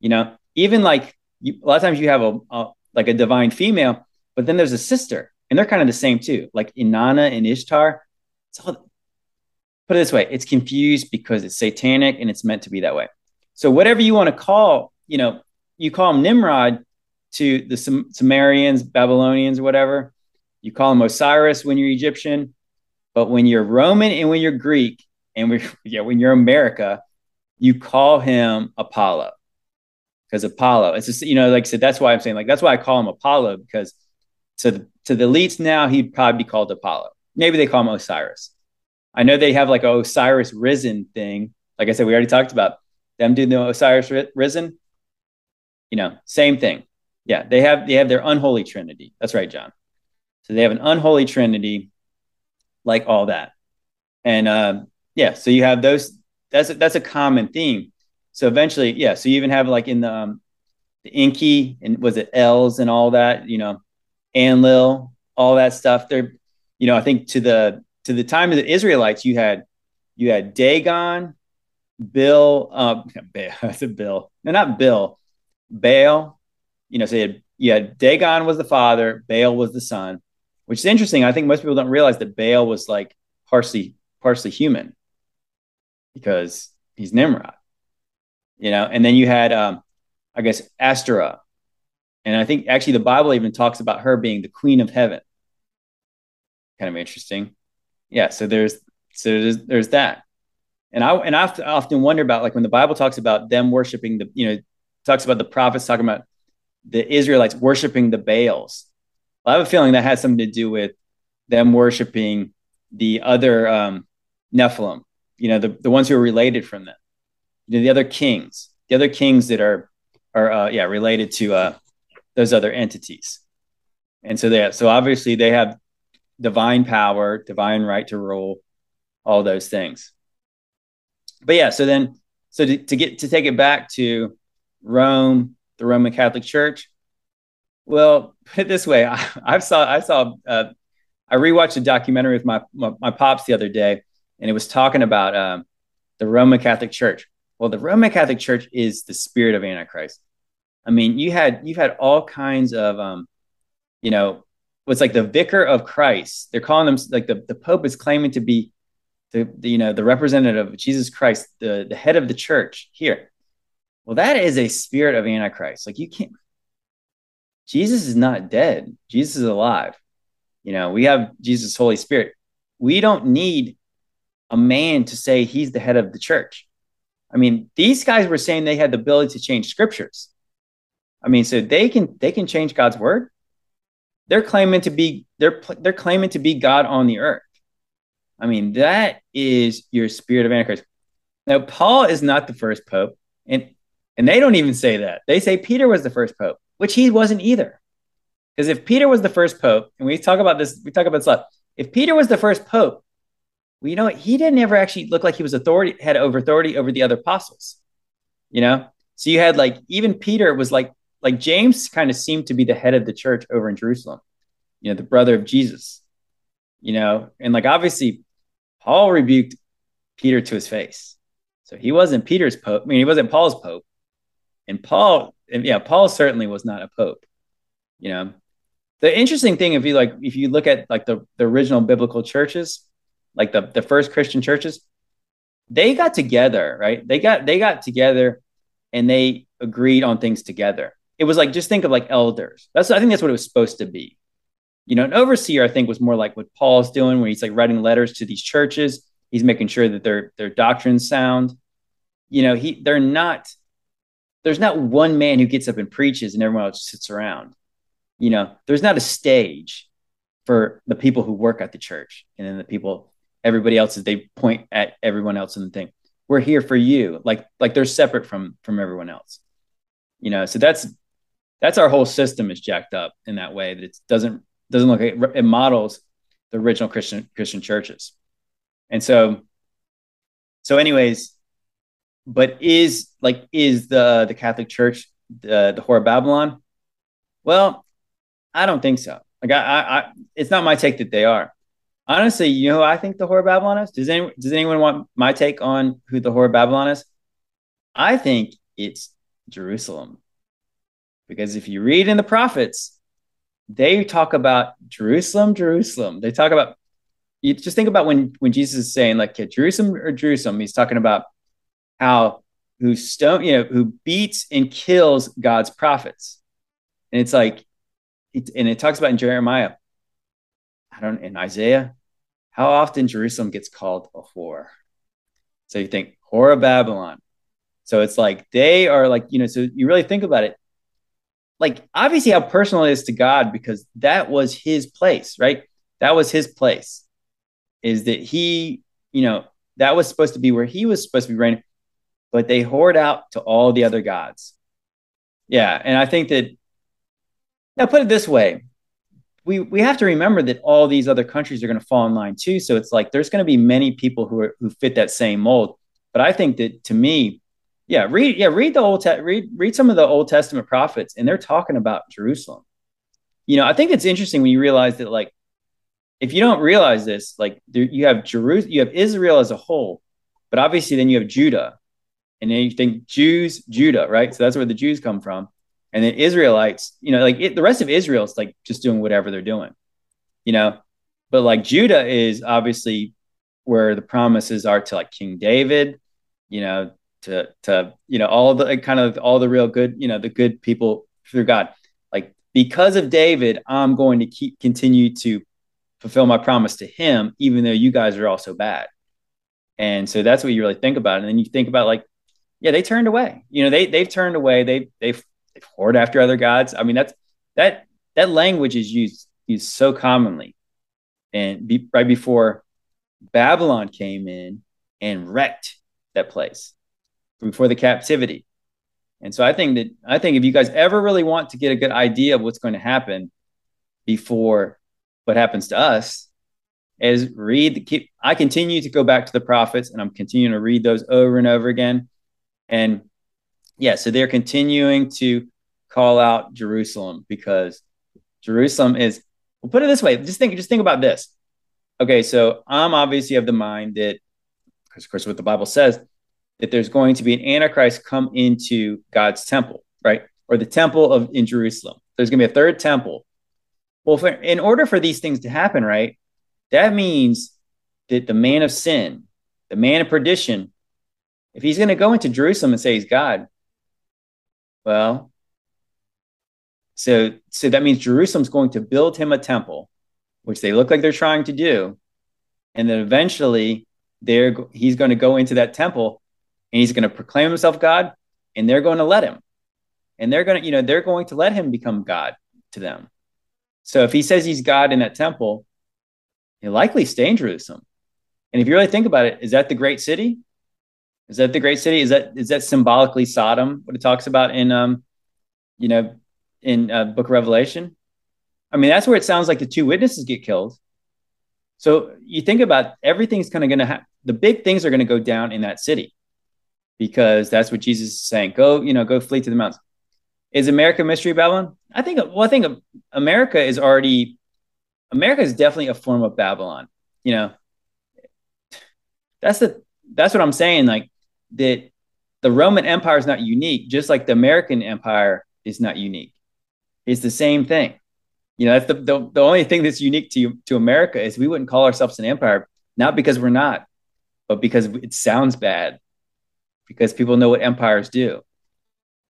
You know, even like you, a lot of times you have a, a like a divine female, but then there's a sister and they're kind of the same too. Like Inanna and Ishtar, it's all put it this way, it's confused because it's satanic and it's meant to be that way. So whatever you want to call, you know, you call them Nimrod to the Sumerians, Babylonians, whatever. You call him Osiris when you're Egyptian, but when you're Roman and when you're Greek and we yeah, when you're America, you call him Apollo because Apollo. It's just you know, like I said, that's why I'm saying like that's why I call him Apollo because to the, to the elites now, he'd probably be called Apollo. Maybe they call him Osiris. I know they have like a Osiris risen thing. Like I said, we already talked about them doing the Osiris risen. You know, same thing. Yeah, they have they have their unholy trinity. That's right, John. So they have an unholy trinity, like all that. And uh, yeah, so you have those. That's a, that's a common theme. So eventually, yeah. So you even have like in the um, the Enki and was it Els and all that. You know, Enlil, all that stuff. They're, you know, I think to the to the time of the Israelites, you had you had Dagon, Bill, um, I said Bill, no, not Bill, Baal. You know, so you had, you had Dagon was the father, Baal was the son, which is interesting. I think most people don't realize that Baal was like partially partially human because he's Nimrod. You know, and then you had, um, I guess, Ashtoreth, and I think actually the Bible even talks about her being the queen of heaven. Kind of interesting. Yeah. So there's so there's, there's that. And I and I often wonder about like when the Bible talks about them worshiping the, you know, talks about the prophets talking about the Israelites worshiping the Baals. Well, I have a feeling that has something to do with them worshiping the other um, Nephilim, you know, the, the ones who are related from them, you know, the other kings, the other kings that are are uh, yeah related to uh, those other entities. And so they have, so obviously they have divine power, divine right to rule, all those things. But yeah, so then so to, to get to take it back to Rome, the Roman Catholic Church. Well, put it this way, I, I saw I saw uh, I rewatched a documentary with my, my, my pops the other day, and it was talking about um, the Roman Catholic Church. Well, the Roman Catholic Church is the spirit of Antichrist. I mean, you had you've had all kinds of, um, you know, what's like the vicar of Christ. They're calling them like the, the Pope is claiming to be the, the you know the representative of Jesus Christ, the the head of the church here. Well, that is a spirit of Antichrist. Like you can't. Jesus is not dead. Jesus is alive. You know, we have Jesus' Holy Spirit. We don't need a man to say he's the head of the church. I mean, these guys were saying they had the ability to change scriptures. I mean, so they can they can change God's word. They're claiming to be they're they're claiming to be God on the earth. I mean, that is your spirit of Antichrist. Now, Paul is not the first pope, and and they don't even say that. They say Peter was the first pope, which he wasn't either. Because if Peter was the first pope, and we talk about this, we talk about this a lot. If Peter was the first pope, well, you know what? He didn't ever actually look like he was authority, had over authority over the other apostles. You know, so you had like even Peter was like like James kind of seemed to be the head of the church over in Jerusalem, you know, the brother of Jesus, you know, and like obviously Paul rebuked Peter to his face. So he wasn't Peter's pope. I mean, he wasn't Paul's pope. And Paul, and yeah, Paul certainly was not a pope. You know, the interesting thing, if you like, if you look at like the, the original biblical churches, like the, the first Christian churches, they got together, right? They got they got together and they agreed on things together it was like just think of like elders. That's I think that's what it was supposed to be. You know, an overseer I think was more like what Paul's doing, where he's like writing letters to these churches. He's making sure that their their doctrine's sound. You know, he they're not. There's not one man who gets up and preaches and everyone else sits around. You know, there's not a stage for the people who work at the church, and then the people, everybody else is they point at everyone else in the thing. We're here for you, like like they're separate from from everyone else. You know, so that's that's our whole system is jacked up in that way that it doesn't doesn't look like it models the original Christian Christian churches. And so so anyways, but is like is the the Catholic Church the the whore of Babylon? Well, I don't think so. Like I, I, I it's not my take that they are. Honestly, you know I think the whore of Babylon is? Does anyone does anyone want my take on who the whore of Babylon is? I think it's Jerusalem. Because if you read in the prophets, they talk about Jerusalem, Jerusalem. They talk about you just think about when when Jesus is saying like Jerusalem or Jerusalem, he's talking about how who stone, you know, who beats and kills God's prophets. And it's like, it, and it talks about in Jeremiah, in Isaiah, how often Jerusalem gets called a whore. So you think whore of Babylon. So it's like they are like, you know, so you really think about it like obviously how personal it is to God because that was his place, right? That was his place. Is that he, you know, that was supposed to be where he was supposed to be reigning, but they hoard out to all the other gods. Yeah, and I think that now put it this way, we we have to remember that all these other countries are going to fall in line too. So it's like there's going to be many people who are who fit that same mold. But I think that to me, yeah, read yeah, read the old te- read read some of the Old Testament prophets, and they're talking about Jerusalem. You know, I think it's interesting when you realize that, like, if you don't realize this, like, there, you have Jerusalem, you have Israel as a whole, but obviously then you have Judah, and then you think Jews, Judah, right? So that's where the Jews come from. And then Israelites, you know, like it, the rest of Israel is like just doing whatever they're doing, you know. But like Judah is obviously where the promises are to like King David, you know, to to you know all the kind of all the real good, you know, the good people through God. Like because of David, I'm going to keep continue to fulfill my promise to him, even though you guys are all so bad. And so that's what you really think about. And then you think about like, yeah, they turned away. You know, they they've turned away. They they've they've whored after other gods. I mean, that's that that language is used used so commonly. And be, right before Babylon came in and wrecked that place before the captivity. And so I think that I think if you guys ever really want to get a good idea of what's going to happen before what happens to us, is read the keep I continue to go back to the prophets and I'm continuing to read those over and over again. And yeah, so they're continuing to call out Jerusalem because Jerusalem is we'll put it this way, just think just think about this. Okay, so I'm obviously of the mind that because of course what the Bible says that there's going to be an antichrist come into God's temple, right? Or the temple of in Jerusalem. There's going to be a third temple. Well, for, in order for these things to happen, right? That means that the man of sin, the man of perdition, if he's going to go into Jerusalem and say he's God, well, so so that means Jerusalem's going to build him a temple, which they look like they're trying to do, and then eventually they're he's going to go into that temple and he's going to proclaim himself God, and they're going to let him, and they're going to you know they're going to let him become God to them. So if he says he's God in that temple, he'll likely stay in Jerusalem. And if you really think about it, is that the great city? Is that the great city? Is that is that symbolically Sodom? What it talks about in um, you know, in uh, Book of Revelation. I mean, that's where it sounds like the two witnesses get killed. So you think about everything's kind of going to have the big things are going to go down in that city because that's what Jesus is saying. Go, you know, go flee to the mountains. Is America mystery Babylon? I think. Well, I think America is already America is definitely a form of Babylon. You know, that's the that's what I'm saying. Like that, the Roman Empire is not unique, just like the American Empire is not unique. It's the same thing. You know, that's the, the, the only thing that's unique to to America is we wouldn't call ourselves an empire, not because we're not, but because it sounds bad, because people know what empires do.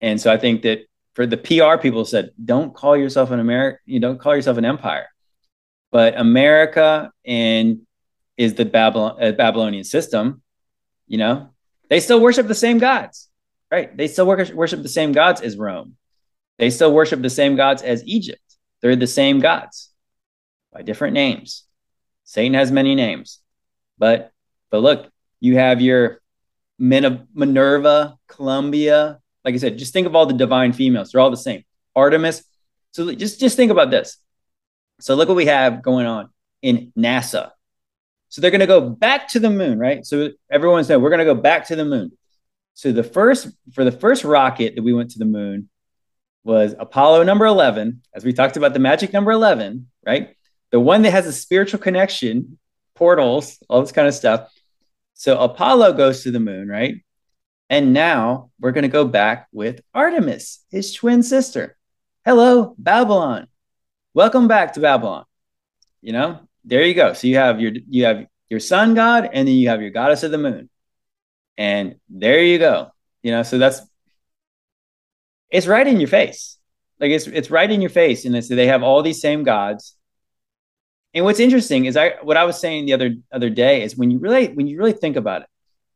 And so I think that for the PR people said, don't call yourself an American, you don't call yourself an empire but America and is the Babylon, uh, Babylonian system. You know, they still worship the same gods, right? They still worship, the same gods as Rome. They still worship the same gods as Egypt. They're the same gods by different names. Satan has many names, but but look, you have your Minerva, Columbia. Like I said, just think of all the divine females; they're all the same. Artemis. So just just think about this. So look what we have going on in NASA. So they're going to go back to the moon, right? So everyone's saying we're going to go back to the moon. So the first for the first rocket that we went to the moon was Apollo number 11, as we talked about the magic number 11, right? The one that has a spiritual connection, portals, all this kind of stuff. So Apollo goes to the moon, right? And now we're going to go back with Artemis, his twin sister. Hello, Babylon welcome back to Babylon. You know, there you go. So you have your you have your sun god, and then you have your goddess of the moon, and there you go. You know, so that's it's right in your face. Like it's it's right in your face, and so they have all these same gods. And what's interesting is I what I was saying the other other day is when you really when you really think about it.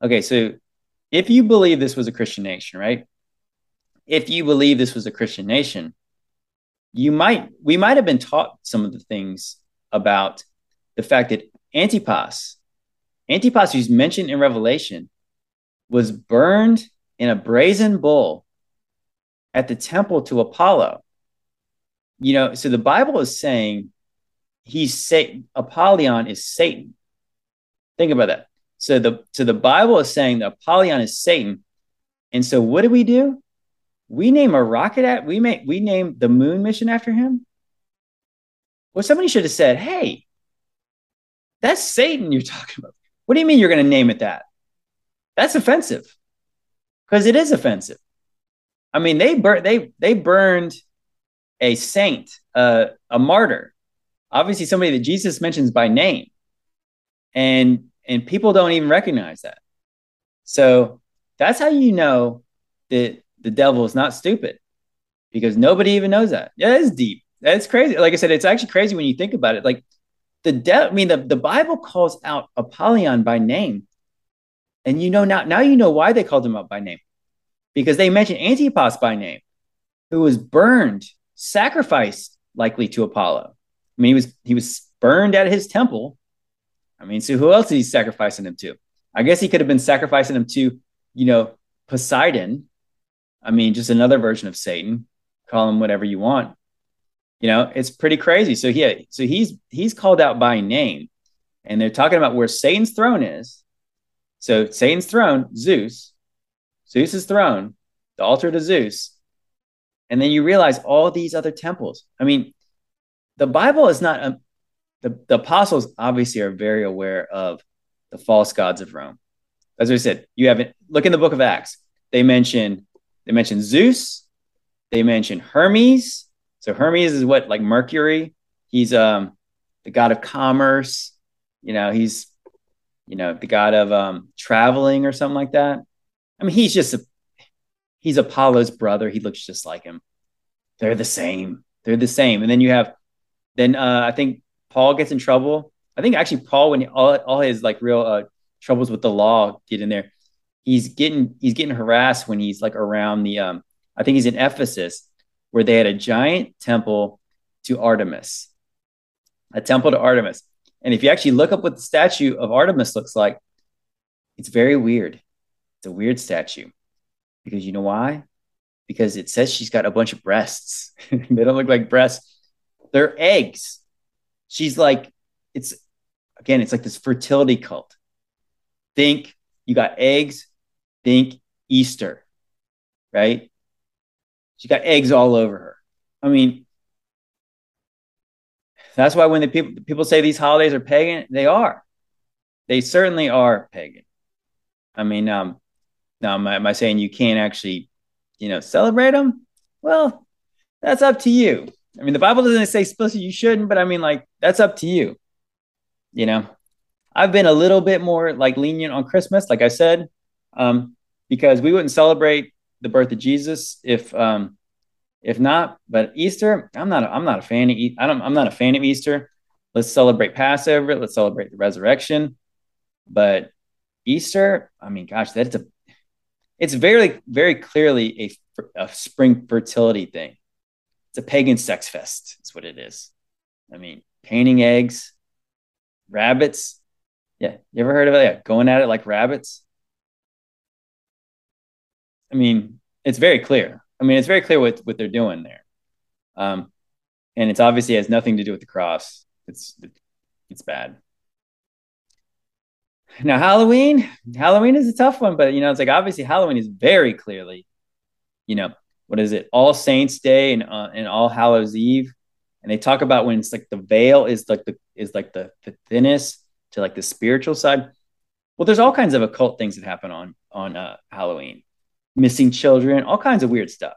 Okay, so if you believe this was a Christian nation, right? If you believe this was a Christian nation, you might we might have been taught some of the things about the fact that Antipas, Antipas, who's mentioned in Revelation, was burned in a brazen bull at the temple to Apollo. You know, so the Bible is saying he's Satan. Apollyon is Satan. Think about that. So the so the Bible is saying that Apollyon is Satan. And so what do we do? we name a rocket at we make we name the moon mission after him. Well, somebody should have said, "Hey, that's Satan you're talking about." What do you mean you're going to name it that? That's offensive. because it is offensive. I mean, they bur- they they burned a saint, uh, a martyr, obviously somebody that Jesus mentions by name, and and people don't even recognize that. So that's how you know that the devil is not stupid, because nobody even knows that. Yeah, it's deep. That's crazy. Like I said, it's actually crazy when you think about it. Like the de- I mean, the, the Bible calls out Apollyon by name. And you know now, now you know why they called him out by name. Because they mentioned Antipas by name, who was burned, sacrificed likely to Apollo. I mean, he was he was burned at his temple. I mean, so who else is he sacrificing him to? I guess he could have been sacrificing him to, you know, Poseidon. I mean, just another version of Satan. Call him whatever you want. You know, it's pretty crazy. So yeah, so he's he's called out by name, and they're talking about where Satan's throne is. So Satan's throne, Zeus, Zeus's throne, the altar to Zeus, and then you realize all these other temples. I mean, the Bible is not a, um, the, the apostles obviously are very aware of the false gods of Rome. As I said, you haven't look in the book of Acts. They mention they mention Zeus, they mention Hermes, so Hermes is what like Mercury. He's um the god of commerce. You know, he's you know the god of um traveling or something like that. I mean, he's just a he's Apollo's brother. He looks just like him. They're the same. They're the same. And then you have then uh, I think Paul gets in trouble. I think actually Paul when he, all all his like real uh, troubles with the law get in there. He's getting he's getting harassed when he's like around the um I think he's in Ephesus where they had a giant temple to Artemis, a temple to Artemis. And if you actually look up what the statue of Artemis looks like, it's very weird. It's a weird statue because you know why? Because it says she's got a bunch of breasts. they don't look like breasts, they're eggs. She's like, it's again, it's like this fertility cult. Think you got eggs, think Easter, right? She got eggs all over her. I mean, that's why when the people people say these holidays are pagan, they are. They certainly are pagan. I mean, um, now am I, am I saying you can't actually, you know, celebrate them? Well, that's up to you. I mean, the Bible doesn't say explicitly you shouldn't, but I mean, like, that's up to you. You know, I've been a little bit more like lenient on Christmas, like I said, um, because we wouldn't celebrate the birth of Jesus if um, if not. But Easter, I'm not. A, I'm not a fan of. I don't. I'm not a fan of Easter. Let's celebrate Passover. Let's celebrate the resurrection. But Easter, I mean, gosh, that's a. It's very, very clearly a, a spring fertility thing. It's a pagan sex fest. That's what it is. I mean, painting eggs, rabbits. Yeah, you ever heard of it? Yeah, going at it like rabbits. I mean, it's very clear. I mean, it's very clear what, what they're doing there. Um, and it's obviously has nothing to do with the cross. It's it's bad. Now Halloween, Halloween is a tough one, but you know, it's like obviously Halloween is very clearly, you know, what is it? All Saints Day and uh, and All Hallows Eve, and they talk about when it's like the veil is like the is like the, the thinnest to like the spiritual side. Well, there's all kinds of occult things that happen on on uh, Halloween missing children, all kinds of weird stuff.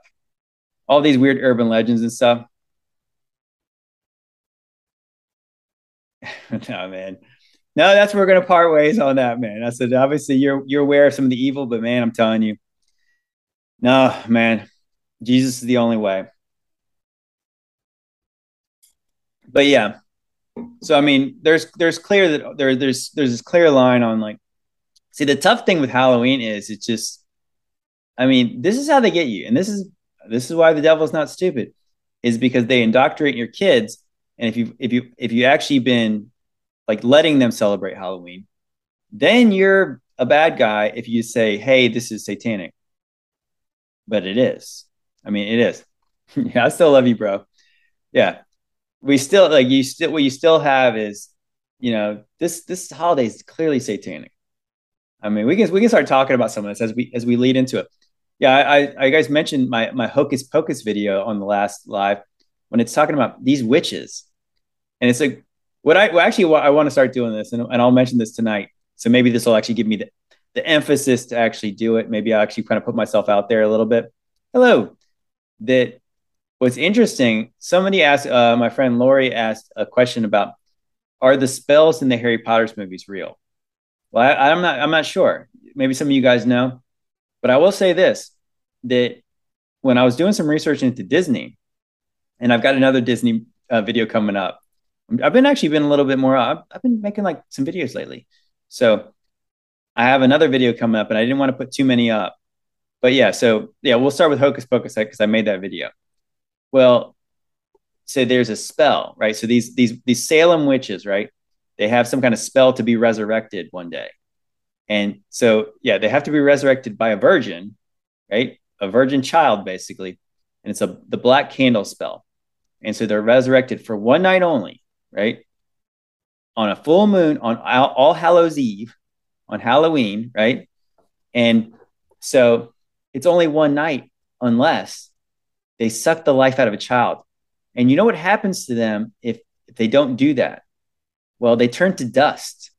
All these weird urban legends and stuff. no, man. No, that's where we're gonna part ways on that, man. I said obviously you're you're aware of some of the evil, but man, I'm telling you, no, man, Jesus is the only way. But yeah, so I mean, there's there's clear that there there's there's this clear line on like, see, the tough thing with Halloween is it's just I mean, this is how they get you, and this is this is why the devil's not stupid, is because they indoctrinate your kids, and if you if you if you actually been like letting them celebrate Halloween, then you're a bad guy if you say, "Hey, this is satanic," but it is. I mean, it is. yeah, I still love you, bro. Yeah, we still like you. Still, what you still have is, you know, this this holiday is clearly satanic. I mean, we can we can start talking about some of this as we as we lead into it yeah, I, I guys mentioned my my hocus pocus video on the last live when it's talking about these witches, and it's like what I well, actually I want to start doing this, and, and I'll mention this tonight. So maybe this will actually give me the, the emphasis to actually do it. Maybe I actually kind of put myself out there a little bit. Hello. That what's interesting, somebody asked, uh, my friend Lori asked a question about are the spells in the Harry Potter's movies real? Well, I, I'm not, I'm not sure. Maybe some of you guys know, but I will say this that when I was doing some research into Disney, and I've got another Disney uh, video coming up. I've been actually been a little bit more. I've, I've been making like some videos lately, so I have another video coming up, and I didn't want to put too many up. But yeah, so yeah, we'll start with Hocus Pocus because I made that video. Well, so there's a spell, right? So these these these Salem witches, right? They have some kind of spell to be resurrected one day. And so yeah, they have to be resurrected by a virgin, right? A virgin child, basically. And it's a the black candle spell. And so they're resurrected for one night only, right? On a full moon, on All, All Hallows Eve, on Halloween, right? And so it's only one night unless they suck the life out of a child. And you know what happens to them if, if they don't do that? Well, they turn to dust.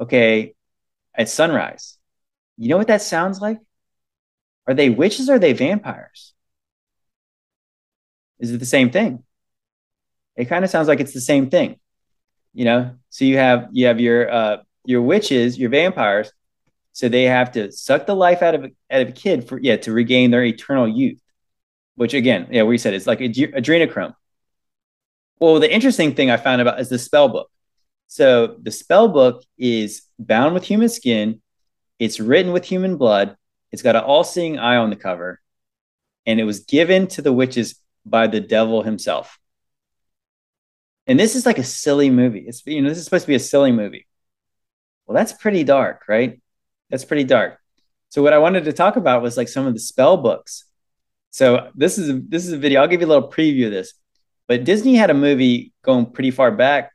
Okay, at sunrise. You know what that sounds like? Are they witches or are they vampires? Is it the same thing? It kind of sounds like it's the same thing. You know, so you have you have your uh your witches, your vampires, so they have to suck the life out of out of a kid for yeah to regain their eternal youth. Which again, yeah, we said it's like adrenochrome. Well, the interesting thing I found about is the spell book. So the spell book is bound with human skin. It's written with human blood. It's got an all-seeing eye on the cover, and it was given to the witches by the devil himself. And this is like a silly movie. It's you know this is supposed to be a silly movie. Well, that's pretty dark, right? That's pretty dark. So what I wanted to talk about was like some of the spell books. So this is this is a video. I'll give you a little preview of this. But Disney had a movie going pretty far back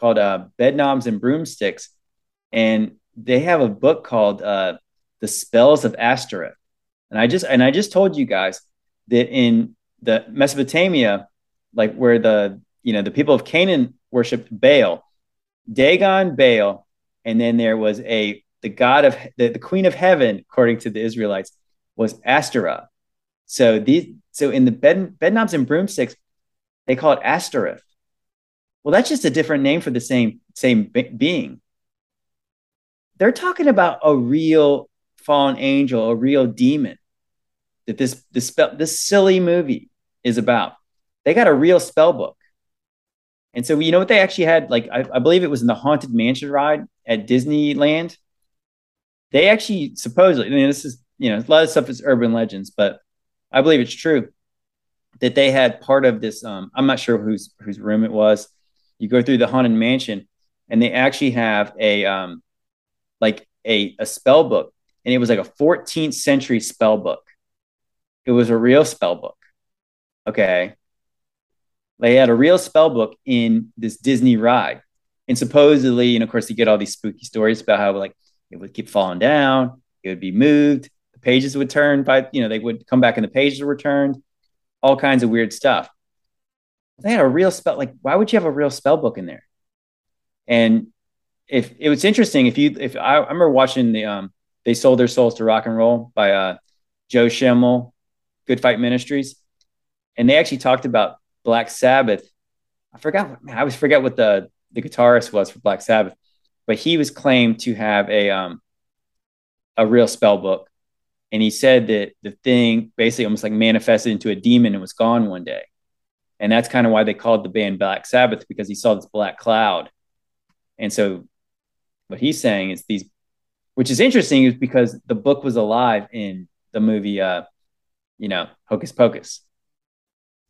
called uh, Bedknobs and Broomsticks, and they have a book called uh, The Spells of Ashtoreth. And I just and I just told you guys that in the Mesopotamia, like where the you know the people of Canaan worshipped Baal, Dagon, Baal, and then there was a the god of the, the queen of heaven, according to the Israelites, was Ashtoreth. So these so in the bed bedknobs and broomsticks, they call it Ashtoreth. Well, that's just a different name for the same same being. They're talking about a real fallen angel, a real demon that this this spell this silly movie is about. They got a real spell book. And so, you know what they actually had? Like, I, I believe it was in the Haunted Mansion ride at Disneyland. They actually supposedly, I mean, this is, you know, a lot of stuff is urban legends, but I believe it's true that they had part of this. Um, I'm not sure whose whose room it was. You go through the Haunted Mansion, and they actually have a um, like a a spell book, and it was like a 14th century spell book. It was a real spell book Okay. They had a real spell book in this Disney ride. And supposedly, and of course, you get all these spooky stories about how like it would keep falling down, it would be moved, the pages would turn by, you know, they would come back and the pages were turned all kinds of weird stuff. They had a real spell, like, why would you have a real spell book in there? And if it was interesting, if you if I, I remember watching the um they sold their souls to rock and roll by uh Joe Schimmel, Good Fight Ministries and they actually talked about Black Sabbath. I forgot. I always forget what the the guitarist was for Black Sabbath, but he was claimed to have a um a real spell book, and he said that the thing basically almost like manifested into a demon and was gone one day, and that's kind of why they called the band Black Sabbath because he saw this black cloud, and so what he's saying is these, which is interesting, is because the book was alive in the movie, uh, you know, Hocus Pocus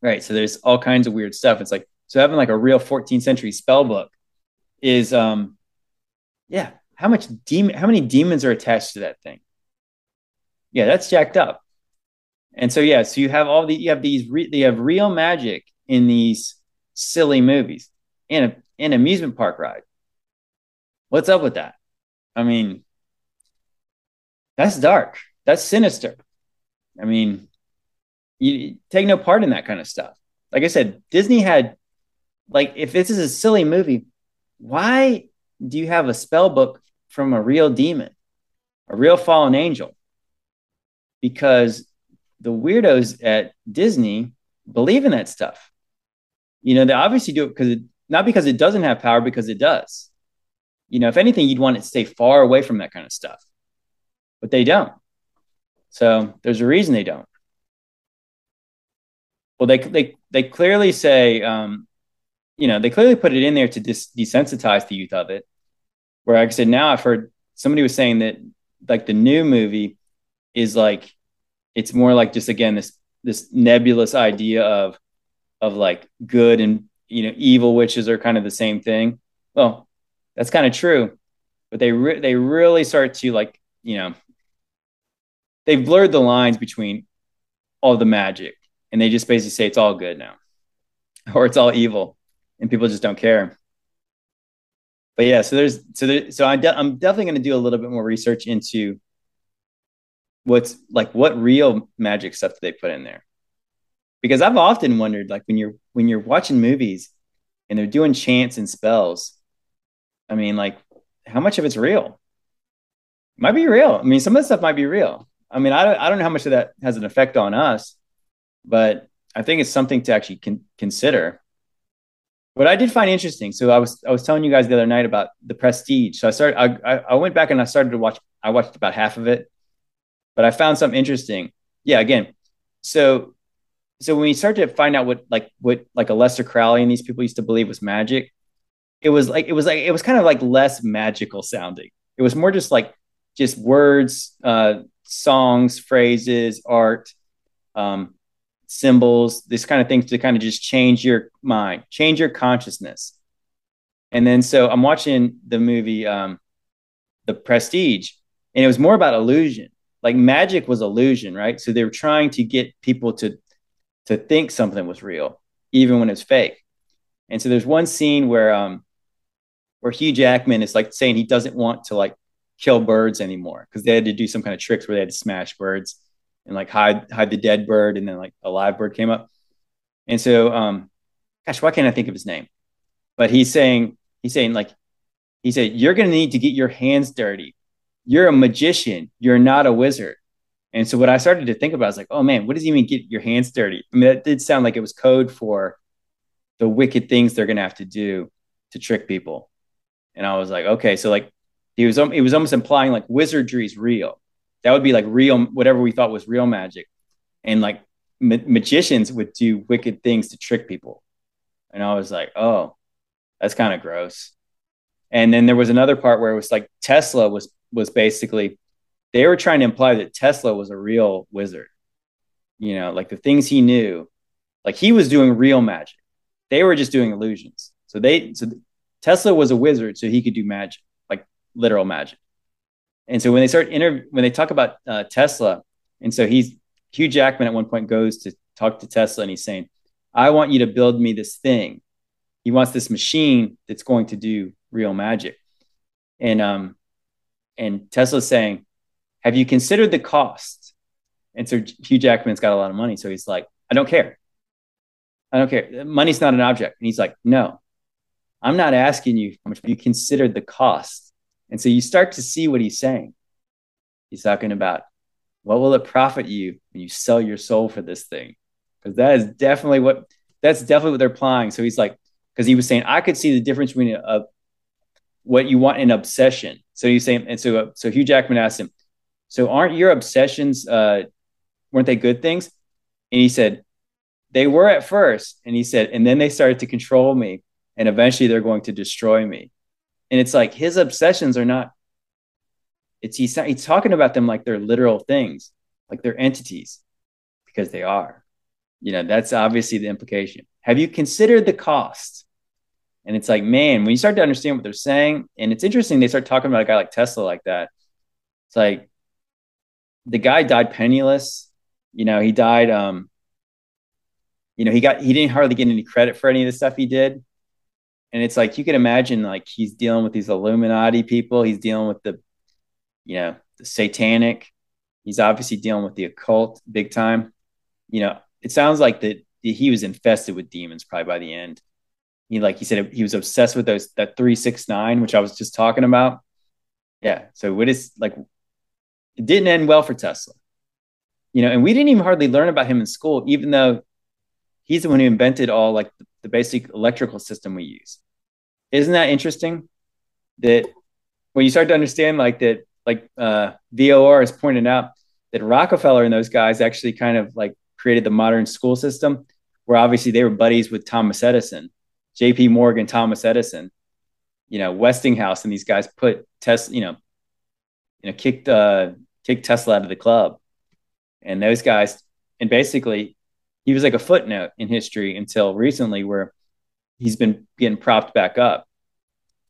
Right. So there's all kinds of weird stuff. It's like so having like a real 14th century spell book is um yeah, how much demon how many demons are attached to that thing? Yeah, that's jacked up. And so yeah, so you have all the you have these re, they have real magic in these silly movies and a, an amusement park ride. What's up with that? I mean, that's dark. That's sinister. I mean, you take no part in that kind of stuff. Like I said, Disney had like if this is a silly movie, why do you have a spell book from a real demon a real fallen angel because the weirdos at Disney believe in that stuff. You know, they obviously do it because it, not because it doesn't have power, because it does. You know, if anything, you'd want it to stay far away from that kind of stuff, but they don't. So there's a reason they don't. Well, they they they clearly say, um, you know, they clearly put it in there to dis- desensitize the youth of it. Where, like I said, now I've heard somebody was saying that like the new movie is like it's more like just again this this nebulous idea of of like good and you know evil witches are kind of the same thing. Well, that's kind of true, but they re- they really start to like you know they've blurred the lines between all the magic and they just basically say it's all good now or it's all evil and people just don't care but yeah so there's so there, so I de- i'm definitely going to do a little bit more research into what's like what real magic stuff do they put in there because i've often wondered like when you're when you're watching movies and they're doing chants and spells i mean like how much of it's real it might be real i mean some of the stuff might be real i mean i don't, I don't know how much of that has an effect on us but i think it's something to actually con- consider what I did find interesting. So I was I was telling you guys the other night about the Prestige. So I started I I went back and I started to watch. I watched about half of it, but I found something interesting. Yeah, again, so so when we start to find out what like what like Aleister Crowley and these people used to believe was magic, it was like it was like it was kind of like less magical sounding. It was more just like just words, uh, songs, phrases, art. Um, symbols, this kind of things to kind of just change your mind, change your consciousness. And then so I'm watching the movie um, The Prestige, and it was more about illusion. Like magic was illusion, right? So they were trying to get people to to think something was real, even when it's fake. And so there's one scene where um where Hugh Jackman is like saying he doesn't want to like kill birds anymore because they had to do some kind of tricks where they had to smash birds and like hide hide the dead bird, and then like a live bird came up. And so, um, gosh, why can't I think of his name? But he's saying he's saying like he said you're going to need to get your hands dirty. You're a magician. You're not a wizard. And so what I started to think about is like, oh man, what does he mean get your hands dirty? I mean, that did sound like it was code for the wicked things they're gonna have to do to trick people. And I was like, okay, so like he was he was almost implying like wizardry is real that would be like real whatever we thought was real magic and like ma- magicians would do wicked things to trick people and i was like oh that's kind of gross and then there was another part where it was like tesla was was basically they were trying to imply that tesla was a real wizard you know like the things he knew like he was doing real magic they were just doing illusions so they so tesla was a wizard so he could do magic like literal magic and so when they start inter- when they talk about uh, Tesla, and so he's Hugh Jackman at one point goes to talk to Tesla and he's saying, I want you to build me this thing. He wants this machine that's going to do real magic. And um and Tesla's saying, Have you considered the cost? And so Hugh Jackman's got a lot of money. So he's like, I don't care. I don't care. Money's not an object. And he's like, No, I'm not asking you how much you considered the cost and so you start to see what he's saying. He's talking about what will it profit you when you sell your soul for this thing? Because that is definitely what that's definitely what they're applying. So he's like, because he was saying, I could see the difference between a, a what you want in obsession. So he's saying, and so uh, so Hugh Jackman asked him, so aren't your obsessions uh, weren't they good things? And he said, they were at first. And he said, and then they started to control me, and eventually they're going to destroy me. And it's like his obsessions are not it's he's, he's talking about them like they're literal things like they're entities because they are. You know that's obviously the implication. Have you considered the cost? And it's like man when you start to understand what they're saying and it's interesting they start talking about a guy like tesla like that it's like the guy died penniless. You know he died um you know he got he didn't hardly get any credit for any of the stuff he did. And it's like you can imagine like he's dealing with these illuminati people. He's dealing with the you know the satanic. He's obviously dealing with the occult big time. You know it sounds like that he was infested with demons probably by the end. He like he said he was obsessed with those that 369 which i was just talking about. Yeah. So what is like it didn't end well for Tesla. You know, and we didn't even hardly learn about him in school, even though he's the one who invented all like the, basic electrical system we use. Isn't that interesting? That when you start to understand like that, like uh, VOR has pointed out that Rockefeller and those guys actually kind of like created the modern school system, where obviously they were buddies with Thomas Edison, J.P. Morgan, Thomas Edison, you know, Westinghouse, and these guys put Tesla, you know, you know, kicked uh, kicked Tesla out of the club, and those guys, and basically, he was like a footnote in history until recently, where he's been getting propped back up.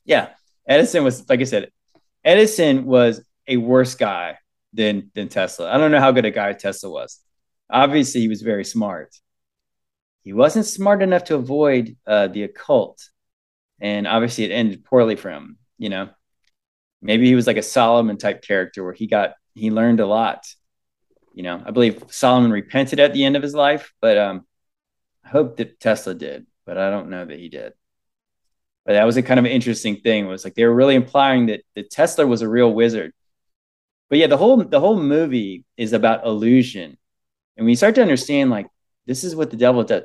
Yeah, Edison was like I said, Edison was a worse guy than than Tesla. I don't know how good a guy Tesla was. Obviously, he was very smart. He wasn't smart enough to avoid uh, the occult, and obviously, it ended poorly for him. You know, maybe he was like a Solomon type character where he got he learned a lot. You know, I believe Solomon repented at the end of his life, but um, I hope that Tesla did, but I don't know that he did. But that was a kind of interesting thing. It was like they were really implying that, that Tesla was a real wizard but yeah, the whole the whole movie is about illusion, and when you start to understand, like this is what the devil does.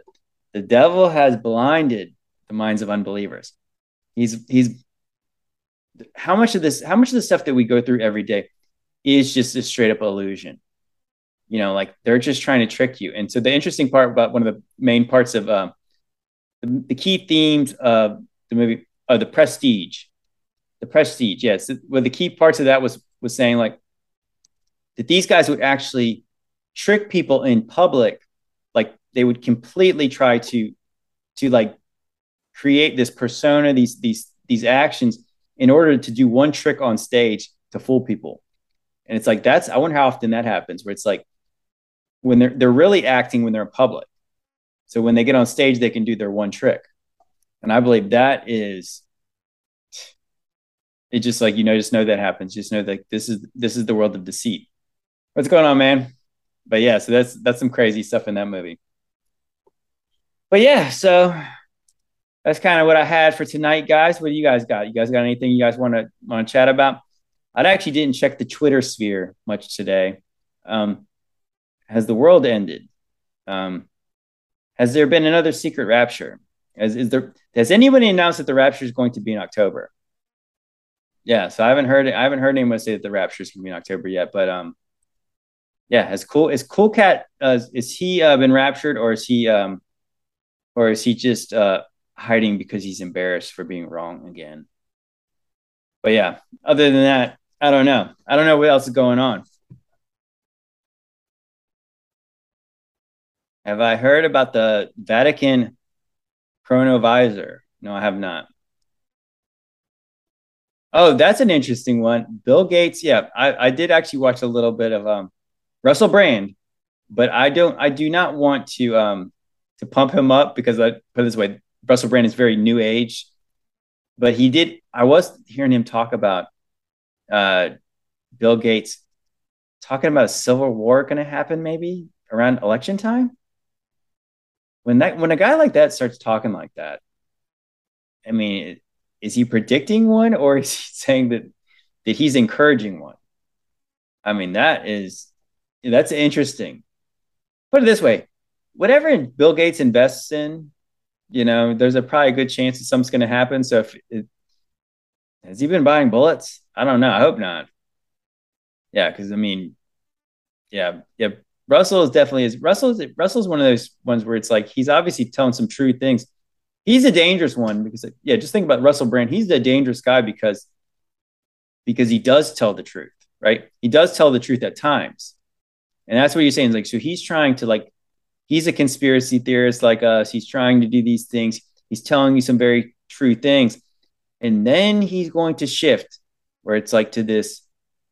The devil has blinded the minds of unbelievers. He's he's how much of this how much of the stuff that we go through every day is just a straight up illusion. You know, like they're just trying to trick you. And so the interesting part about one of the main parts of um, the, the key themes of the movie, uh, the prestige, the prestige. Yes, well, the key parts of that was was saying like that these guys would actually trick people in public like they would completely try to to like create this persona these these these actions in order to do one trick on stage to fool people. And it's like that's i wonder how often that happens where it's like when they're they're really acting when they're in public. So when they get on stage they can do their one trick. And i believe that is it just like you know just know that happens. Just know that this is this is the world of deceit. What's going on, man? But yeah, so that's that's some crazy stuff in that movie. But yeah, so that's kind of what I had for tonight, guys. What do you guys got? You guys got anything you guys want to want to chat about? I actually didn't check the Twitter sphere much today. Um, has the world ended? Um, has there been another secret rapture? Has, is there has anybody announced that the rapture is going to be in October? Yeah, so I haven't heard I haven't heard anyone say that the rapture is going to be in October yet, but um, yeah, is cool. Is Cool Cat? Uh, is he uh, been raptured, or is he, um, or is he just uh, hiding because he's embarrassed for being wrong again? But yeah, other than that, I don't know. I don't know what else is going on. Have I heard about the Vatican chronovisor? No, I have not. Oh, that's an interesting one. Bill Gates. Yeah, I, I did actually watch a little bit of um Russell Brand, but I don't. I do not want to um to pump him up because I put it this way: Russell Brand is very new age, but he did. I was hearing him talk about uh, Bill Gates talking about a civil war going to happen maybe around election time. When that when a guy like that starts talking like that, I mean, is he predicting one or is he saying that that he's encouraging one? I mean, that is that's interesting. Put it this way: whatever Bill Gates invests in, you know, there's a probably a good chance that something's going to happen. So if it, has he been buying bullets? I don't know. I hope not. Yeah, because I mean, yeah, yeah. Russell is definitely is Russell's Russell's one of those ones where it's like he's obviously telling some true things. He's a dangerous one because yeah, just think about Russell Brand. He's a dangerous guy because because he does tell the truth, right? He does tell the truth at times. And that's what you're saying. Like, so he's trying to like, he's a conspiracy theorist like us. He's trying to do these things. He's telling you some very true things. And then he's going to shift where it's like to this,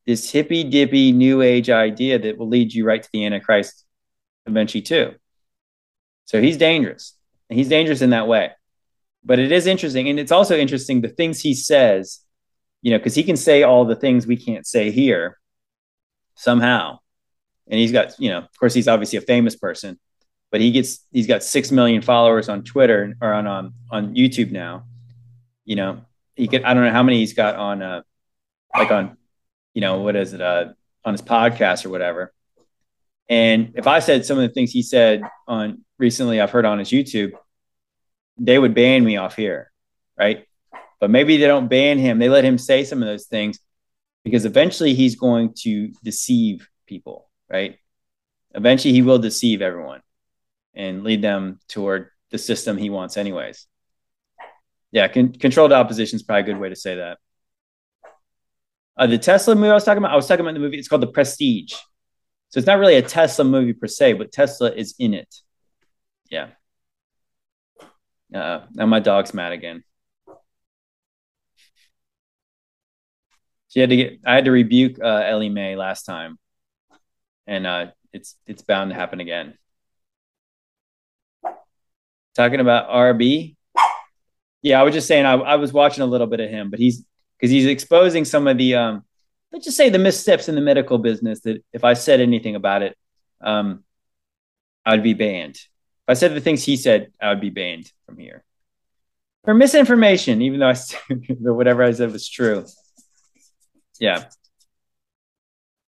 this hippy dippy new age idea that will lead you right to the Antichrist eventually too. So he's dangerous. And he's dangerous in that way. But it is interesting. And it's also interesting the things he says, you know, because he can say all the things we can't say here somehow and he's got you know of course he's obviously a famous person but he gets he's got six million followers on twitter or on on, on youtube now you know he could i don't know how many he's got on uh like on you know what is it uh on his podcast or whatever. And if I said some of the things he said on recently, I've heard on his YouTube, they would ban me off here, right? But maybe they don't ban him. They let him say some of those things because eventually he's going to deceive people, right? Eventually he will deceive everyone and lead them toward the system he wants, anyways. Yeah, con- controlled opposition is probably a good way to say that. Uh, the Tesla movie I was talking about, I was talking about the movie. It's called The Prestige. So it's not really a Tesla movie per se, but Tesla is in it. Yeah. Uh, now my dog's mad again. She had to get. I had to rebuke uh, Ellie Mae last time, and uh, it's it's bound to happen again. Talking about RB. Yeah, I was just saying I, I was watching a little bit of him, but he's because he's exposing some of the um, let's just say the missteps in the medical business that if I said anything about it, um, I'd be banned. If I said the things he said, I would be banned from here for misinformation, even though I whatever I said was true. Yeah.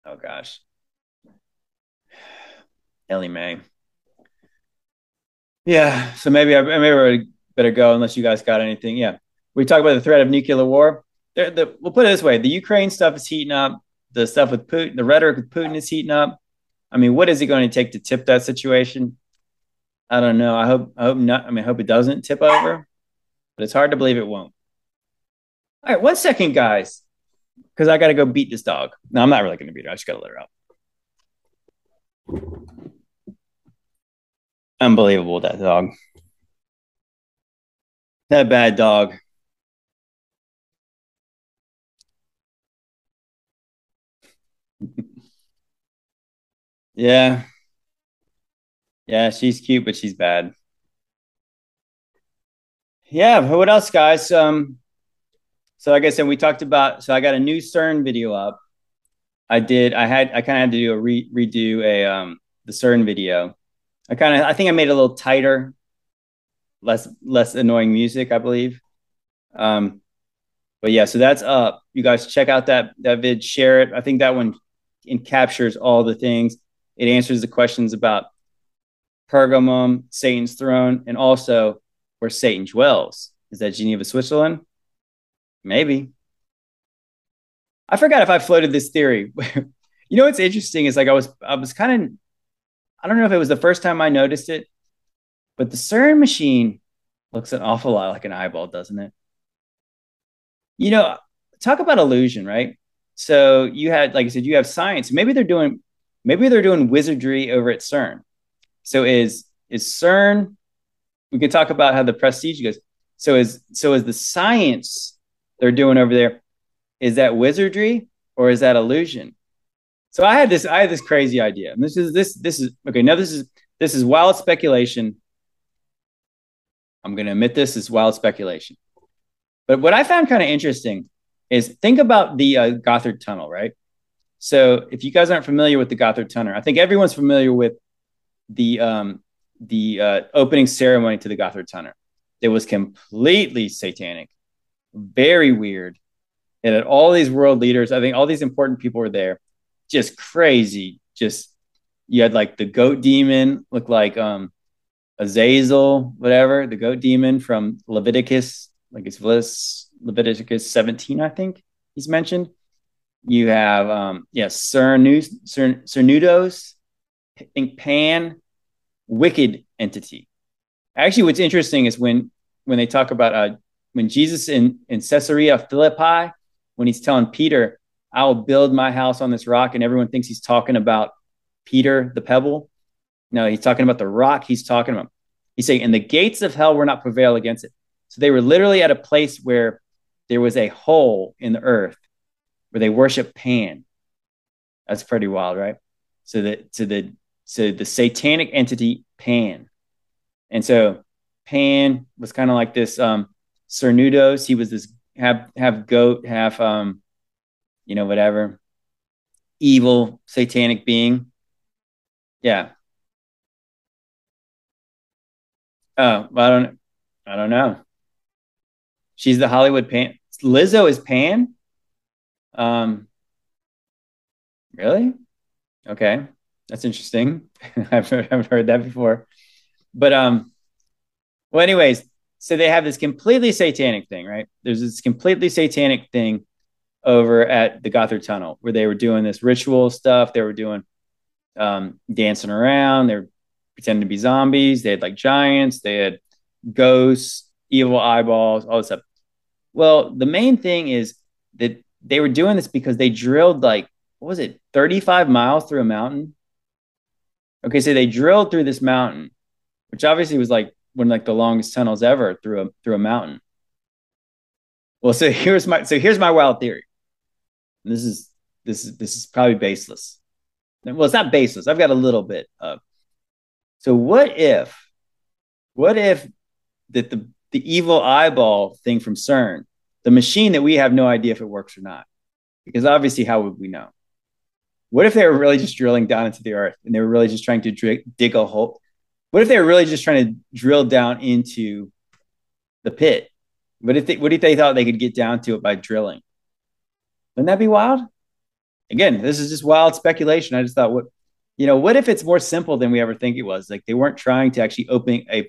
Oh gosh. Ellie Mae. Yeah. So maybe I maybe I better go unless you guys got anything. Yeah. We talk about the threat of nuclear war. The, the, we'll put it this way: the Ukraine stuff is heating up. The stuff with Putin, the rhetoric with Putin is heating up. I mean, what is it going to take to tip that situation? I don't know. I hope. I hope not. I mean, I hope it doesn't tip over, but it's hard to believe it won't. All right, one second, guys because I got to go beat this dog. No, I'm not really going to beat her. I just got to let her out. Unbelievable, that dog. That bad dog. yeah. Yeah, she's cute, but she's bad. Yeah, what else, guys? Um, so like I said, we talked about. So I got a new CERN video up. I did. I had. I kind of had to do a re, redo a um the CERN video. I kind of. I think I made it a little tighter, less less annoying music. I believe. Um, but yeah, so that's up. You guys check out that that vid, share it. I think that one captures all the things. It answers the questions about Pergamum, Satan's throne, and also where Satan dwells. Is that Geneva, Switzerland? Maybe. I forgot if I floated this theory. you know what's interesting is like I was I was kind of I don't know if it was the first time I noticed it, but the CERN machine looks an awful lot like an eyeball, doesn't it? You know, talk about illusion, right? So you had, like I said, you have science. Maybe they're doing, maybe they're doing wizardry over at CERN. So is is CERN? We can talk about how the prestige goes. So is so is the science they're doing over there is that wizardry or is that illusion so i had this i had this crazy idea. And this is this this is okay now this is this is wild speculation. I'm going to admit this is wild speculation. But what i found kind of interesting is think about the uh, Gotthard tunnel right? So if you guys aren't familiar with the Gotthard tunnel i think everyone's familiar with the um the uh, opening ceremony to the Gotthard tunnel. It was completely satanic very weird. And at all these world leaders, I think all these important people were there, just crazy. Just you had like the goat demon, look like um Azazel, whatever, the goat demon from Leviticus, like it's Leviticus 17, I think he's mentioned. You have um yes, yeah, Cernunnos, I think Pan, wicked entity. Actually, what's interesting is when when they talk about uh, when Jesus in, in Caesarea Philippi, when he's telling Peter, I will build my house on this rock, and everyone thinks he's talking about Peter, the pebble. No, he's talking about the rock he's talking about. He's saying, and the gates of hell will not prevail against it. So they were literally at a place where there was a hole in the earth where they worship Pan. That's pretty wild, right? So the so the so the satanic entity Pan. And so Pan was kind of like this um Cernunnos. He was this half half goat, half um, you know, whatever, evil satanic being. Yeah. Oh, I don't I don't know. She's the Hollywood Pan. Lizzo is Pan. Um, Really? Okay, that's interesting. I've I've heard that before. But um, well, anyways, so they have this completely satanic thing, right? There's this completely satanic thing over at the Gotthard Tunnel where they were doing this ritual stuff. They were doing um, dancing around. They were pretending to be zombies. They had like giants. They had ghosts, evil eyeballs, all this stuff. Well, the main thing is that they were doing this because they drilled like what was it, 35 miles through a mountain? Okay, so they drilled through this mountain, which obviously was like one of like the longest tunnels ever through a through a mountain. Well, so here's my so here's my wild theory. And this is this is this is probably baseless. Well, it's not baseless. I've got a little bit of. So what if, what if that the the evil eyeball thing from CERN, the machine that we have no idea if it works or not, because obviously, how would we know? What if they were really just drilling down into the earth and they were really just trying to dig, dig a hole? What if they were really just trying to drill down into the pit? What if they, what if they thought they could get down to it by drilling? Wouldn't that be wild? Again, this is just wild speculation. I just thought, what, you know, what if it's more simple than we ever think it was? Like they weren't trying to actually open a,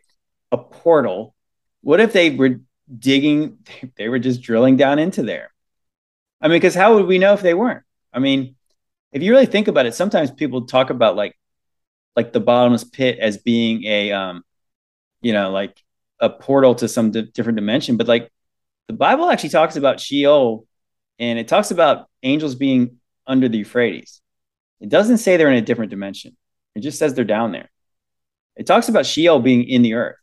a portal. What if they were digging, they were just drilling down into there? I mean, because how would we know if they weren't? I mean, if you really think about it, sometimes people talk about like like the bottomless pit as being a um, you know, like a portal to some di- different dimension, but like the Bible actually talks about Sheol and it talks about angels being under the Euphrates. It doesn't say they're in a different dimension. It just says they're down there. It talks about Sheol being in the earth.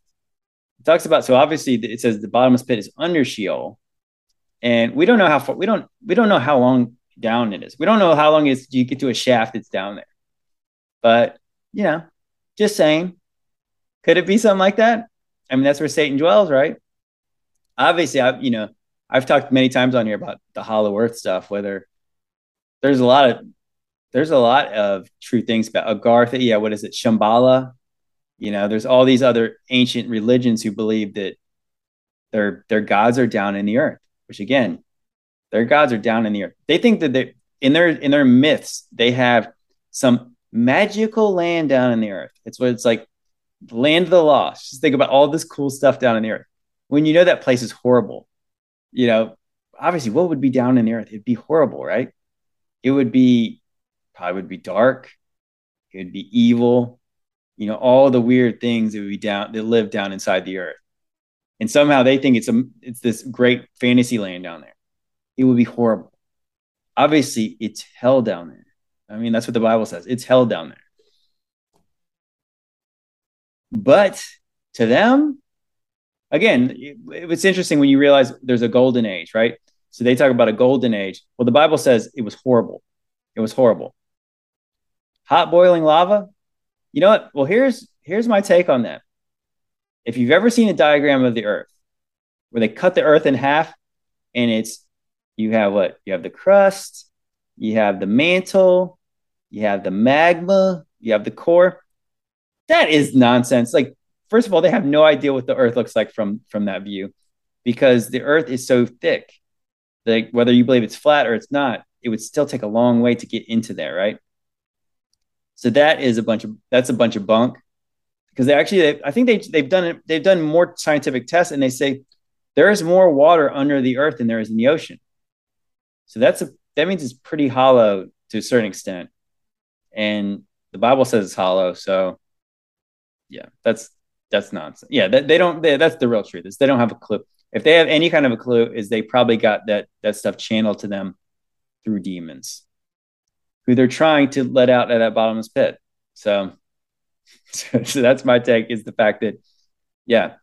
It talks about so obviously it says the bottomless pit is under Sheol, and we don't know how far we don't we don't know how long down it is. We don't know how long it's you get to a shaft that's down there. But you know, just saying, could it be something like that? I mean, that's where Satan dwells, right? Obviously, I you know, I've talked many times on here about the hollow earth stuff, whether there's a lot of there's a lot of true things about Agartha. Yeah, what is it? Shambhala. You know, there's all these other ancient religions who believe that their their gods are down in the earth, which again, their gods are down in the earth. They think that they in their in their myths they have some magical land down in the earth. It's what it's like, land of the lost. Just think about all this cool stuff down in the earth. When you know that place is horrible, you know, obviously, what would be down in the earth? It'd be horrible, right? It would be probably would be dark. It would be evil. You know, all the weird things that would be down that live down inside the earth. And somehow they think it's a it's this great fantasy land down there it would be horrible. Obviously, it's hell down there. I mean, that's what the Bible says. It's hell down there. But to them, again, it's interesting when you realize there's a golden age, right? So they talk about a golden age. Well, the Bible says it was horrible. It was horrible. Hot boiling lava. You know what? Well, here's here's my take on that. If you've ever seen a diagram of the earth where they cut the earth in half and it's you have what? You have the crust, you have the mantle, you have the magma, you have the core. That is nonsense. Like, first of all, they have no idea what the earth looks like from from that view because the earth is so thick. Like whether you believe it's flat or it's not, it would still take a long way to get into there, right? So that is a bunch of that's a bunch of bunk because they actually they, I think they they've done it they've done more scientific tests and they say there is more water under the earth than there is in the ocean. So that's a that means it's pretty hollow to a certain extent. And the Bible says it's hollow. So yeah, that's that's nonsense. Yeah, they, they don't. They, that's the real truth. Is they don't have a clue. If they have any kind of a clue, is they probably got that that stuff channeled to them through demons, who they're trying to let out of that bottomless pit. So, so, so that's my take. Is the fact that, yeah.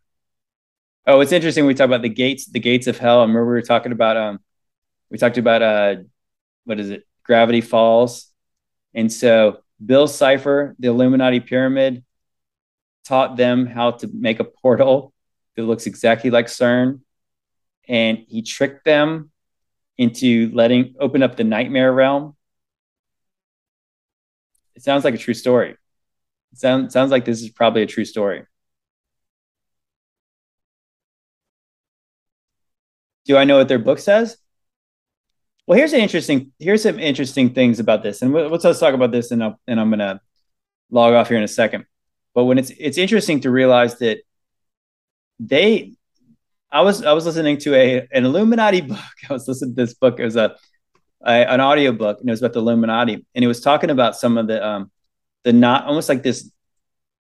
Oh, it's interesting. We talk about the gates, the gates of hell. I remember we were talking about um we talked about uh, what is it? Gravity Falls, and so Bill Cipher, the Illuminati pyramid, taught them how to make a portal that looks exactly like CERN, and he tricked them into letting open up the nightmare realm. It sounds like a true story. It sounds sounds like this is probably a true story. Do I know what their book says? Well, here's an interesting. Here's some interesting things about this, and let's let's talk about this, and I'll, and I'm gonna log off here in a second. But when it's it's interesting to realize that they, I was I was listening to a an Illuminati book. I was listening to this book. It was a, a an audio book, and it was about the Illuminati, and it was talking about some of the um the not almost like this.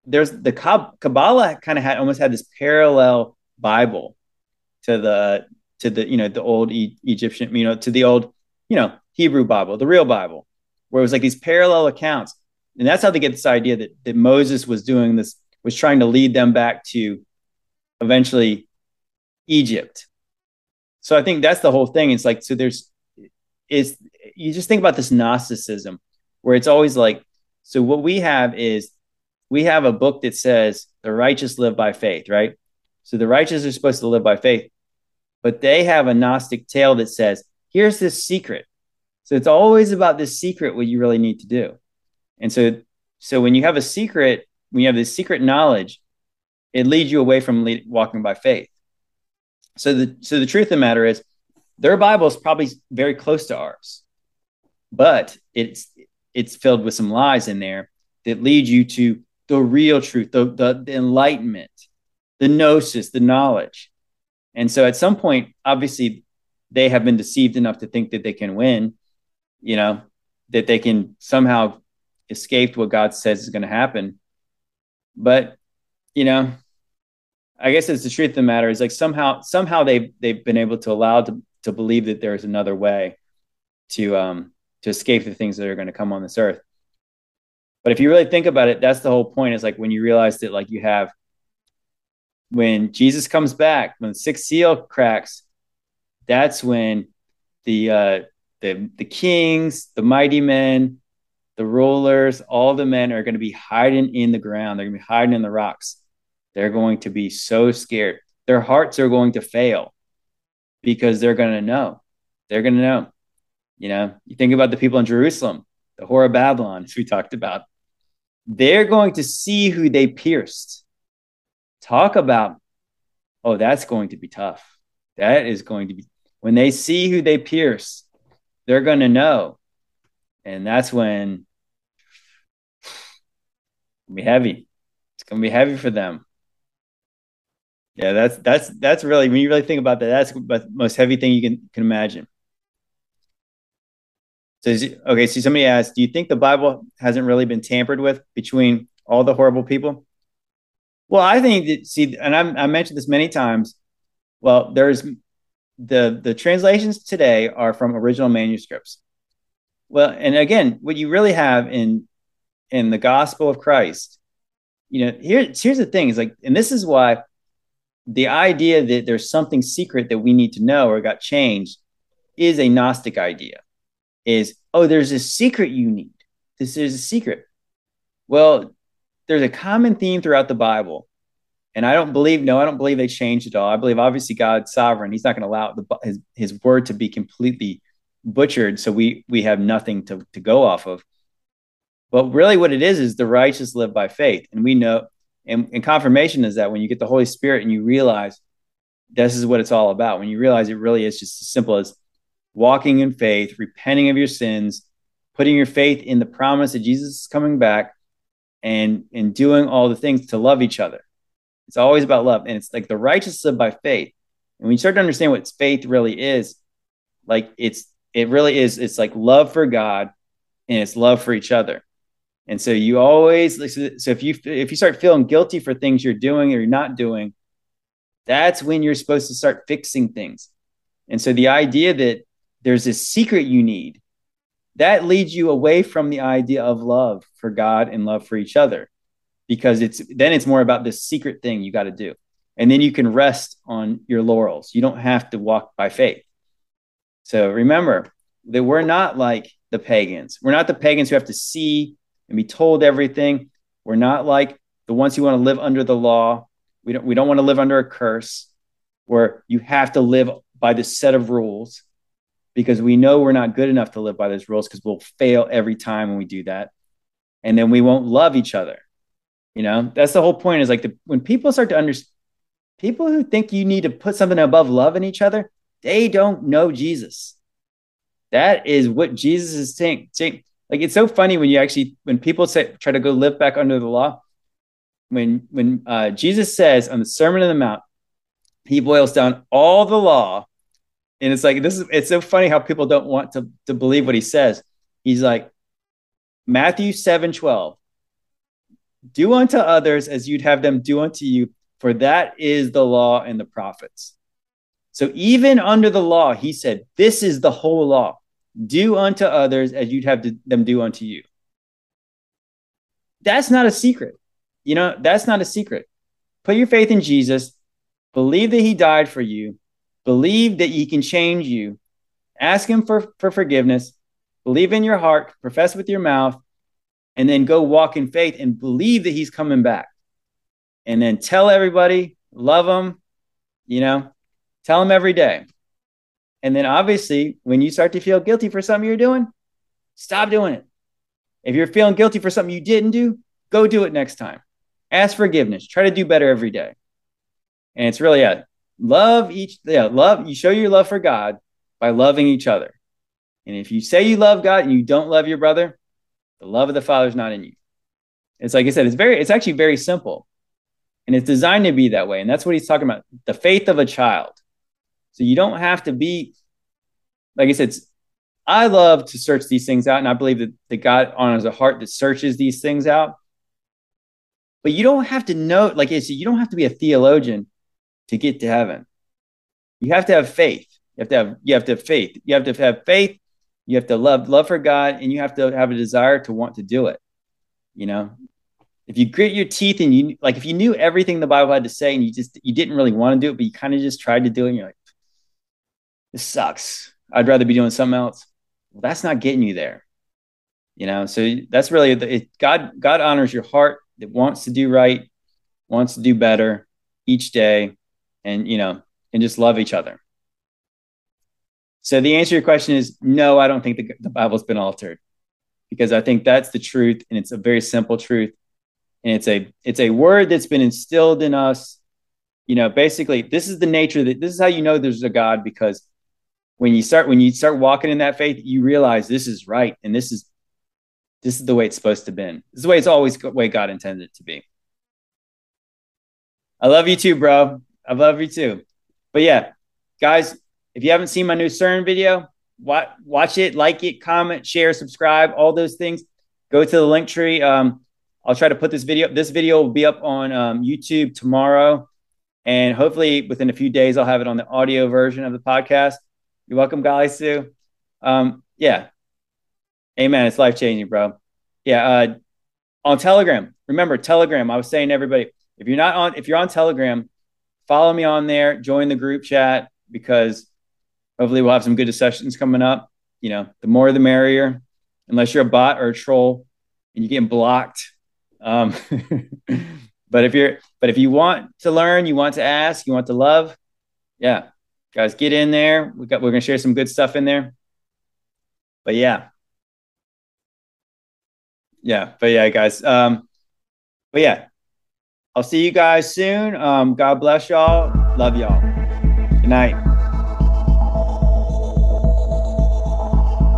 There's the Kabbalah kind of had almost had this parallel Bible to the to the you know the old e- Egyptian you know to the old you know Hebrew Bible, the real Bible, where it was like these parallel accounts, and that's how they get this idea that that Moses was doing this was trying to lead them back to eventually Egypt. So I think that's the whole thing. It's like so there's is you just think about this Gnosticism where it's always like so what we have is we have a book that says the righteous live by faith, right? So the righteous are supposed to live by faith, but they have a Gnostic tale that says, here's this secret. So it's always about this secret, what you really need to do. And so, so when you have a secret, when you have this secret knowledge, it leads you away from lead, walking by faith. So the so the truth of the matter is, their Bible is probably very close to ours, but it's it's filled with some lies in there that lead you to the real truth, the, the, the enlightenment, the gnosis, the knowledge. And so at some point, obviously, they have been deceived enough to think that they can win, you know, that they can somehow escape what God says is going to happen. But, you know, I guess it's the truth of the matter is like somehow, somehow they've, they've been able to allow to, to believe that there's another way to, um, to escape the things that are going to come on this earth. But if you really think about it, that's the whole point is like when you realize that like you have when Jesus comes back, when the sixth seal cracks, that's when the uh, the the kings, the mighty men, the rulers, all the men are going to be hiding in the ground. They're going to be hiding in the rocks. They're going to be so scared. Their hearts are going to fail because they're going to know. They're going to know. You know, you think about the people in Jerusalem, the whore of Babylon, as we talked about. They're going to see who they pierced talk about, oh, that's going to be tough. That is going to be, when they see who they pierce, they're going to know. And that's when be heavy. It's to be heavy for them. Yeah, that's that's that's really when you really think about that, that's the most heavy thing you can can imagine. So, okay, so somebody asked, do you think the Bible hasn't really been tampered with between all the horrible people? Well, I think that see, and I'm, I mentioned this many times. Well, there's the the translations today are from original manuscripts. Well, and again, what you really have in in the gospel of Christ, you know, here here's the thing is like, and this is why the idea that there's something secret that we need to know or got changed is a Gnostic idea. Is oh, there's a secret you need. This is a secret. Well, there's a common theme throughout the Bible. And I don't believe, no, I don't believe they changed it all. I believe obviously God's sovereign. He's not going to allow the, his, his word to be completely butchered. So we, we have nothing to, to go off of. But really what it is, is the righteous live by faith. And we know, and, and confirmation is that when you get the Holy Spirit and you realize this is what it's all about, when you realize it really is just as simple as walking in faith, repenting of your sins, putting your faith in the promise that Jesus is coming back, and and doing all the things to love each other. It's always about love, and it's like the righteous live by faith. And when you start to understand what faith really is, like it's it really is it's like love for God and it's love for each other. And so you always so if you if you start feeling guilty for things you're doing or you're not doing, that's when you're supposed to start fixing things. And so the idea that there's this secret you need that leads you away from the idea of love for God and love for each other because it's then it's more about this secret thing you got to do. And then you can rest on your laurels. You don't have to walk by faith. So remember that we're not like the pagans. We're not the pagans who have to see and be told everything. We're not like the ones who want to live under the law. We don't we don't want to live under a curse where you have to live by this set of rules because we know we're not good enough to live by those rules because we'll fail every time when we do that. And then we won't love each other. You know, that's the whole point is like the, when people start to understand, people who think you need to put something above love in each other, they don't know Jesus. That is what Jesus is saying. saying. Like it's so funny when you actually when people say try to go live back under the law. When when uh, Jesus says on the Sermon on the Mount, he boils down all the law, and it's like this is it's so funny how people don't want to to believe what he says. He's like Matthew 7 12. Do unto others as you'd have them do unto you, for that is the law and the prophets. So even under the law, he said, This is the whole law. Do unto others as you'd have them do unto you. That's not a secret. You know, that's not a secret. Put your faith in Jesus, believe that he died for you, believe that he can change you, ask him for, for forgiveness, believe in your heart, profess with your mouth, and then go walk in faith and believe that he's coming back. And then tell everybody, love them, you know, Tell them every day. And then obviously, when you start to feel guilty for something you're doing, stop doing it. If you're feeling guilty for something you didn't do, go do it next time. Ask forgiveness. Try to do better every day. And it's really a love each yeah, love you show your love for God by loving each other. And if you say you love God and you don't love your brother, the love of the Father is not in you. It's like I said, it's very, it's actually very simple. And it's designed to be that way. And that's what he's talking about. The faith of a child. So you don't have to be, like I said, I love to search these things out, and I believe that, that God honors a heart that searches these things out. But you don't have to know, like I said, you don't have to be a theologian to get to heaven. You have to have faith. You have to have you have to have faith. You have to have faith. You have to love love for God, and you have to have a desire to want to do it. You know, if you grit your teeth and you like, if you knew everything the Bible had to say, and you just you didn't really want to do it, but you kind of just tried to do it, and you're like, this sucks. I'd rather be doing something else. Well, that's not getting you there. You know, so that's really the, it, God. God honors your heart that wants to do right, wants to do better each day, and you know, and just love each other. So the answer to your question is no. I don't think the, the Bible's been altered because I think that's the truth, and it's a very simple truth, and it's a it's a word that's been instilled in us. You know, basically, this is the nature that this is how you know there's a God because when you start when you start walking in that faith, you realize this is right and this is this is the way it's supposed to be. This is the way it's always the way God intended it to be. I love you too, bro. I love you too. But yeah, guys, if you haven't seen my new CERN video, watch, watch it, like it, comment, share, subscribe, all those things. Go to the link tree. Um, I'll try to put this video. This video will be up on um, YouTube tomorrow, and hopefully within a few days, I'll have it on the audio version of the podcast. You're welcome, Golly Sue. Um, yeah. Amen. It's life changing, bro. Yeah. Uh, on Telegram, remember Telegram. I was saying everybody, if you're not on, if you're on Telegram, follow me on there, join the group chat because hopefully we'll have some good discussions coming up. You know, the more the merrier, unless you're a bot or a troll and you're getting blocked. Um, but if you're, but if you want to learn, you want to ask, you want to love, yeah, guys get in there. We got we're gonna share some good stuff in there. But yeah. Yeah but yeah guys um but yeah. I'll see you guys soon. Um god bless y'all. Love y'all. Good night.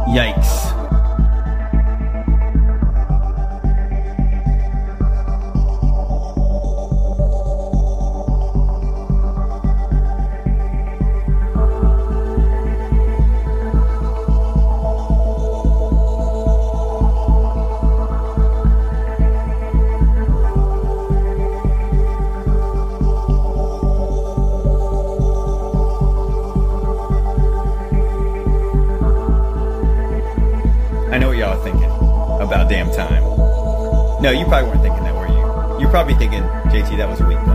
Yikes No, you probably weren't thinking that, were you? You're probably thinking, JT, that was weak.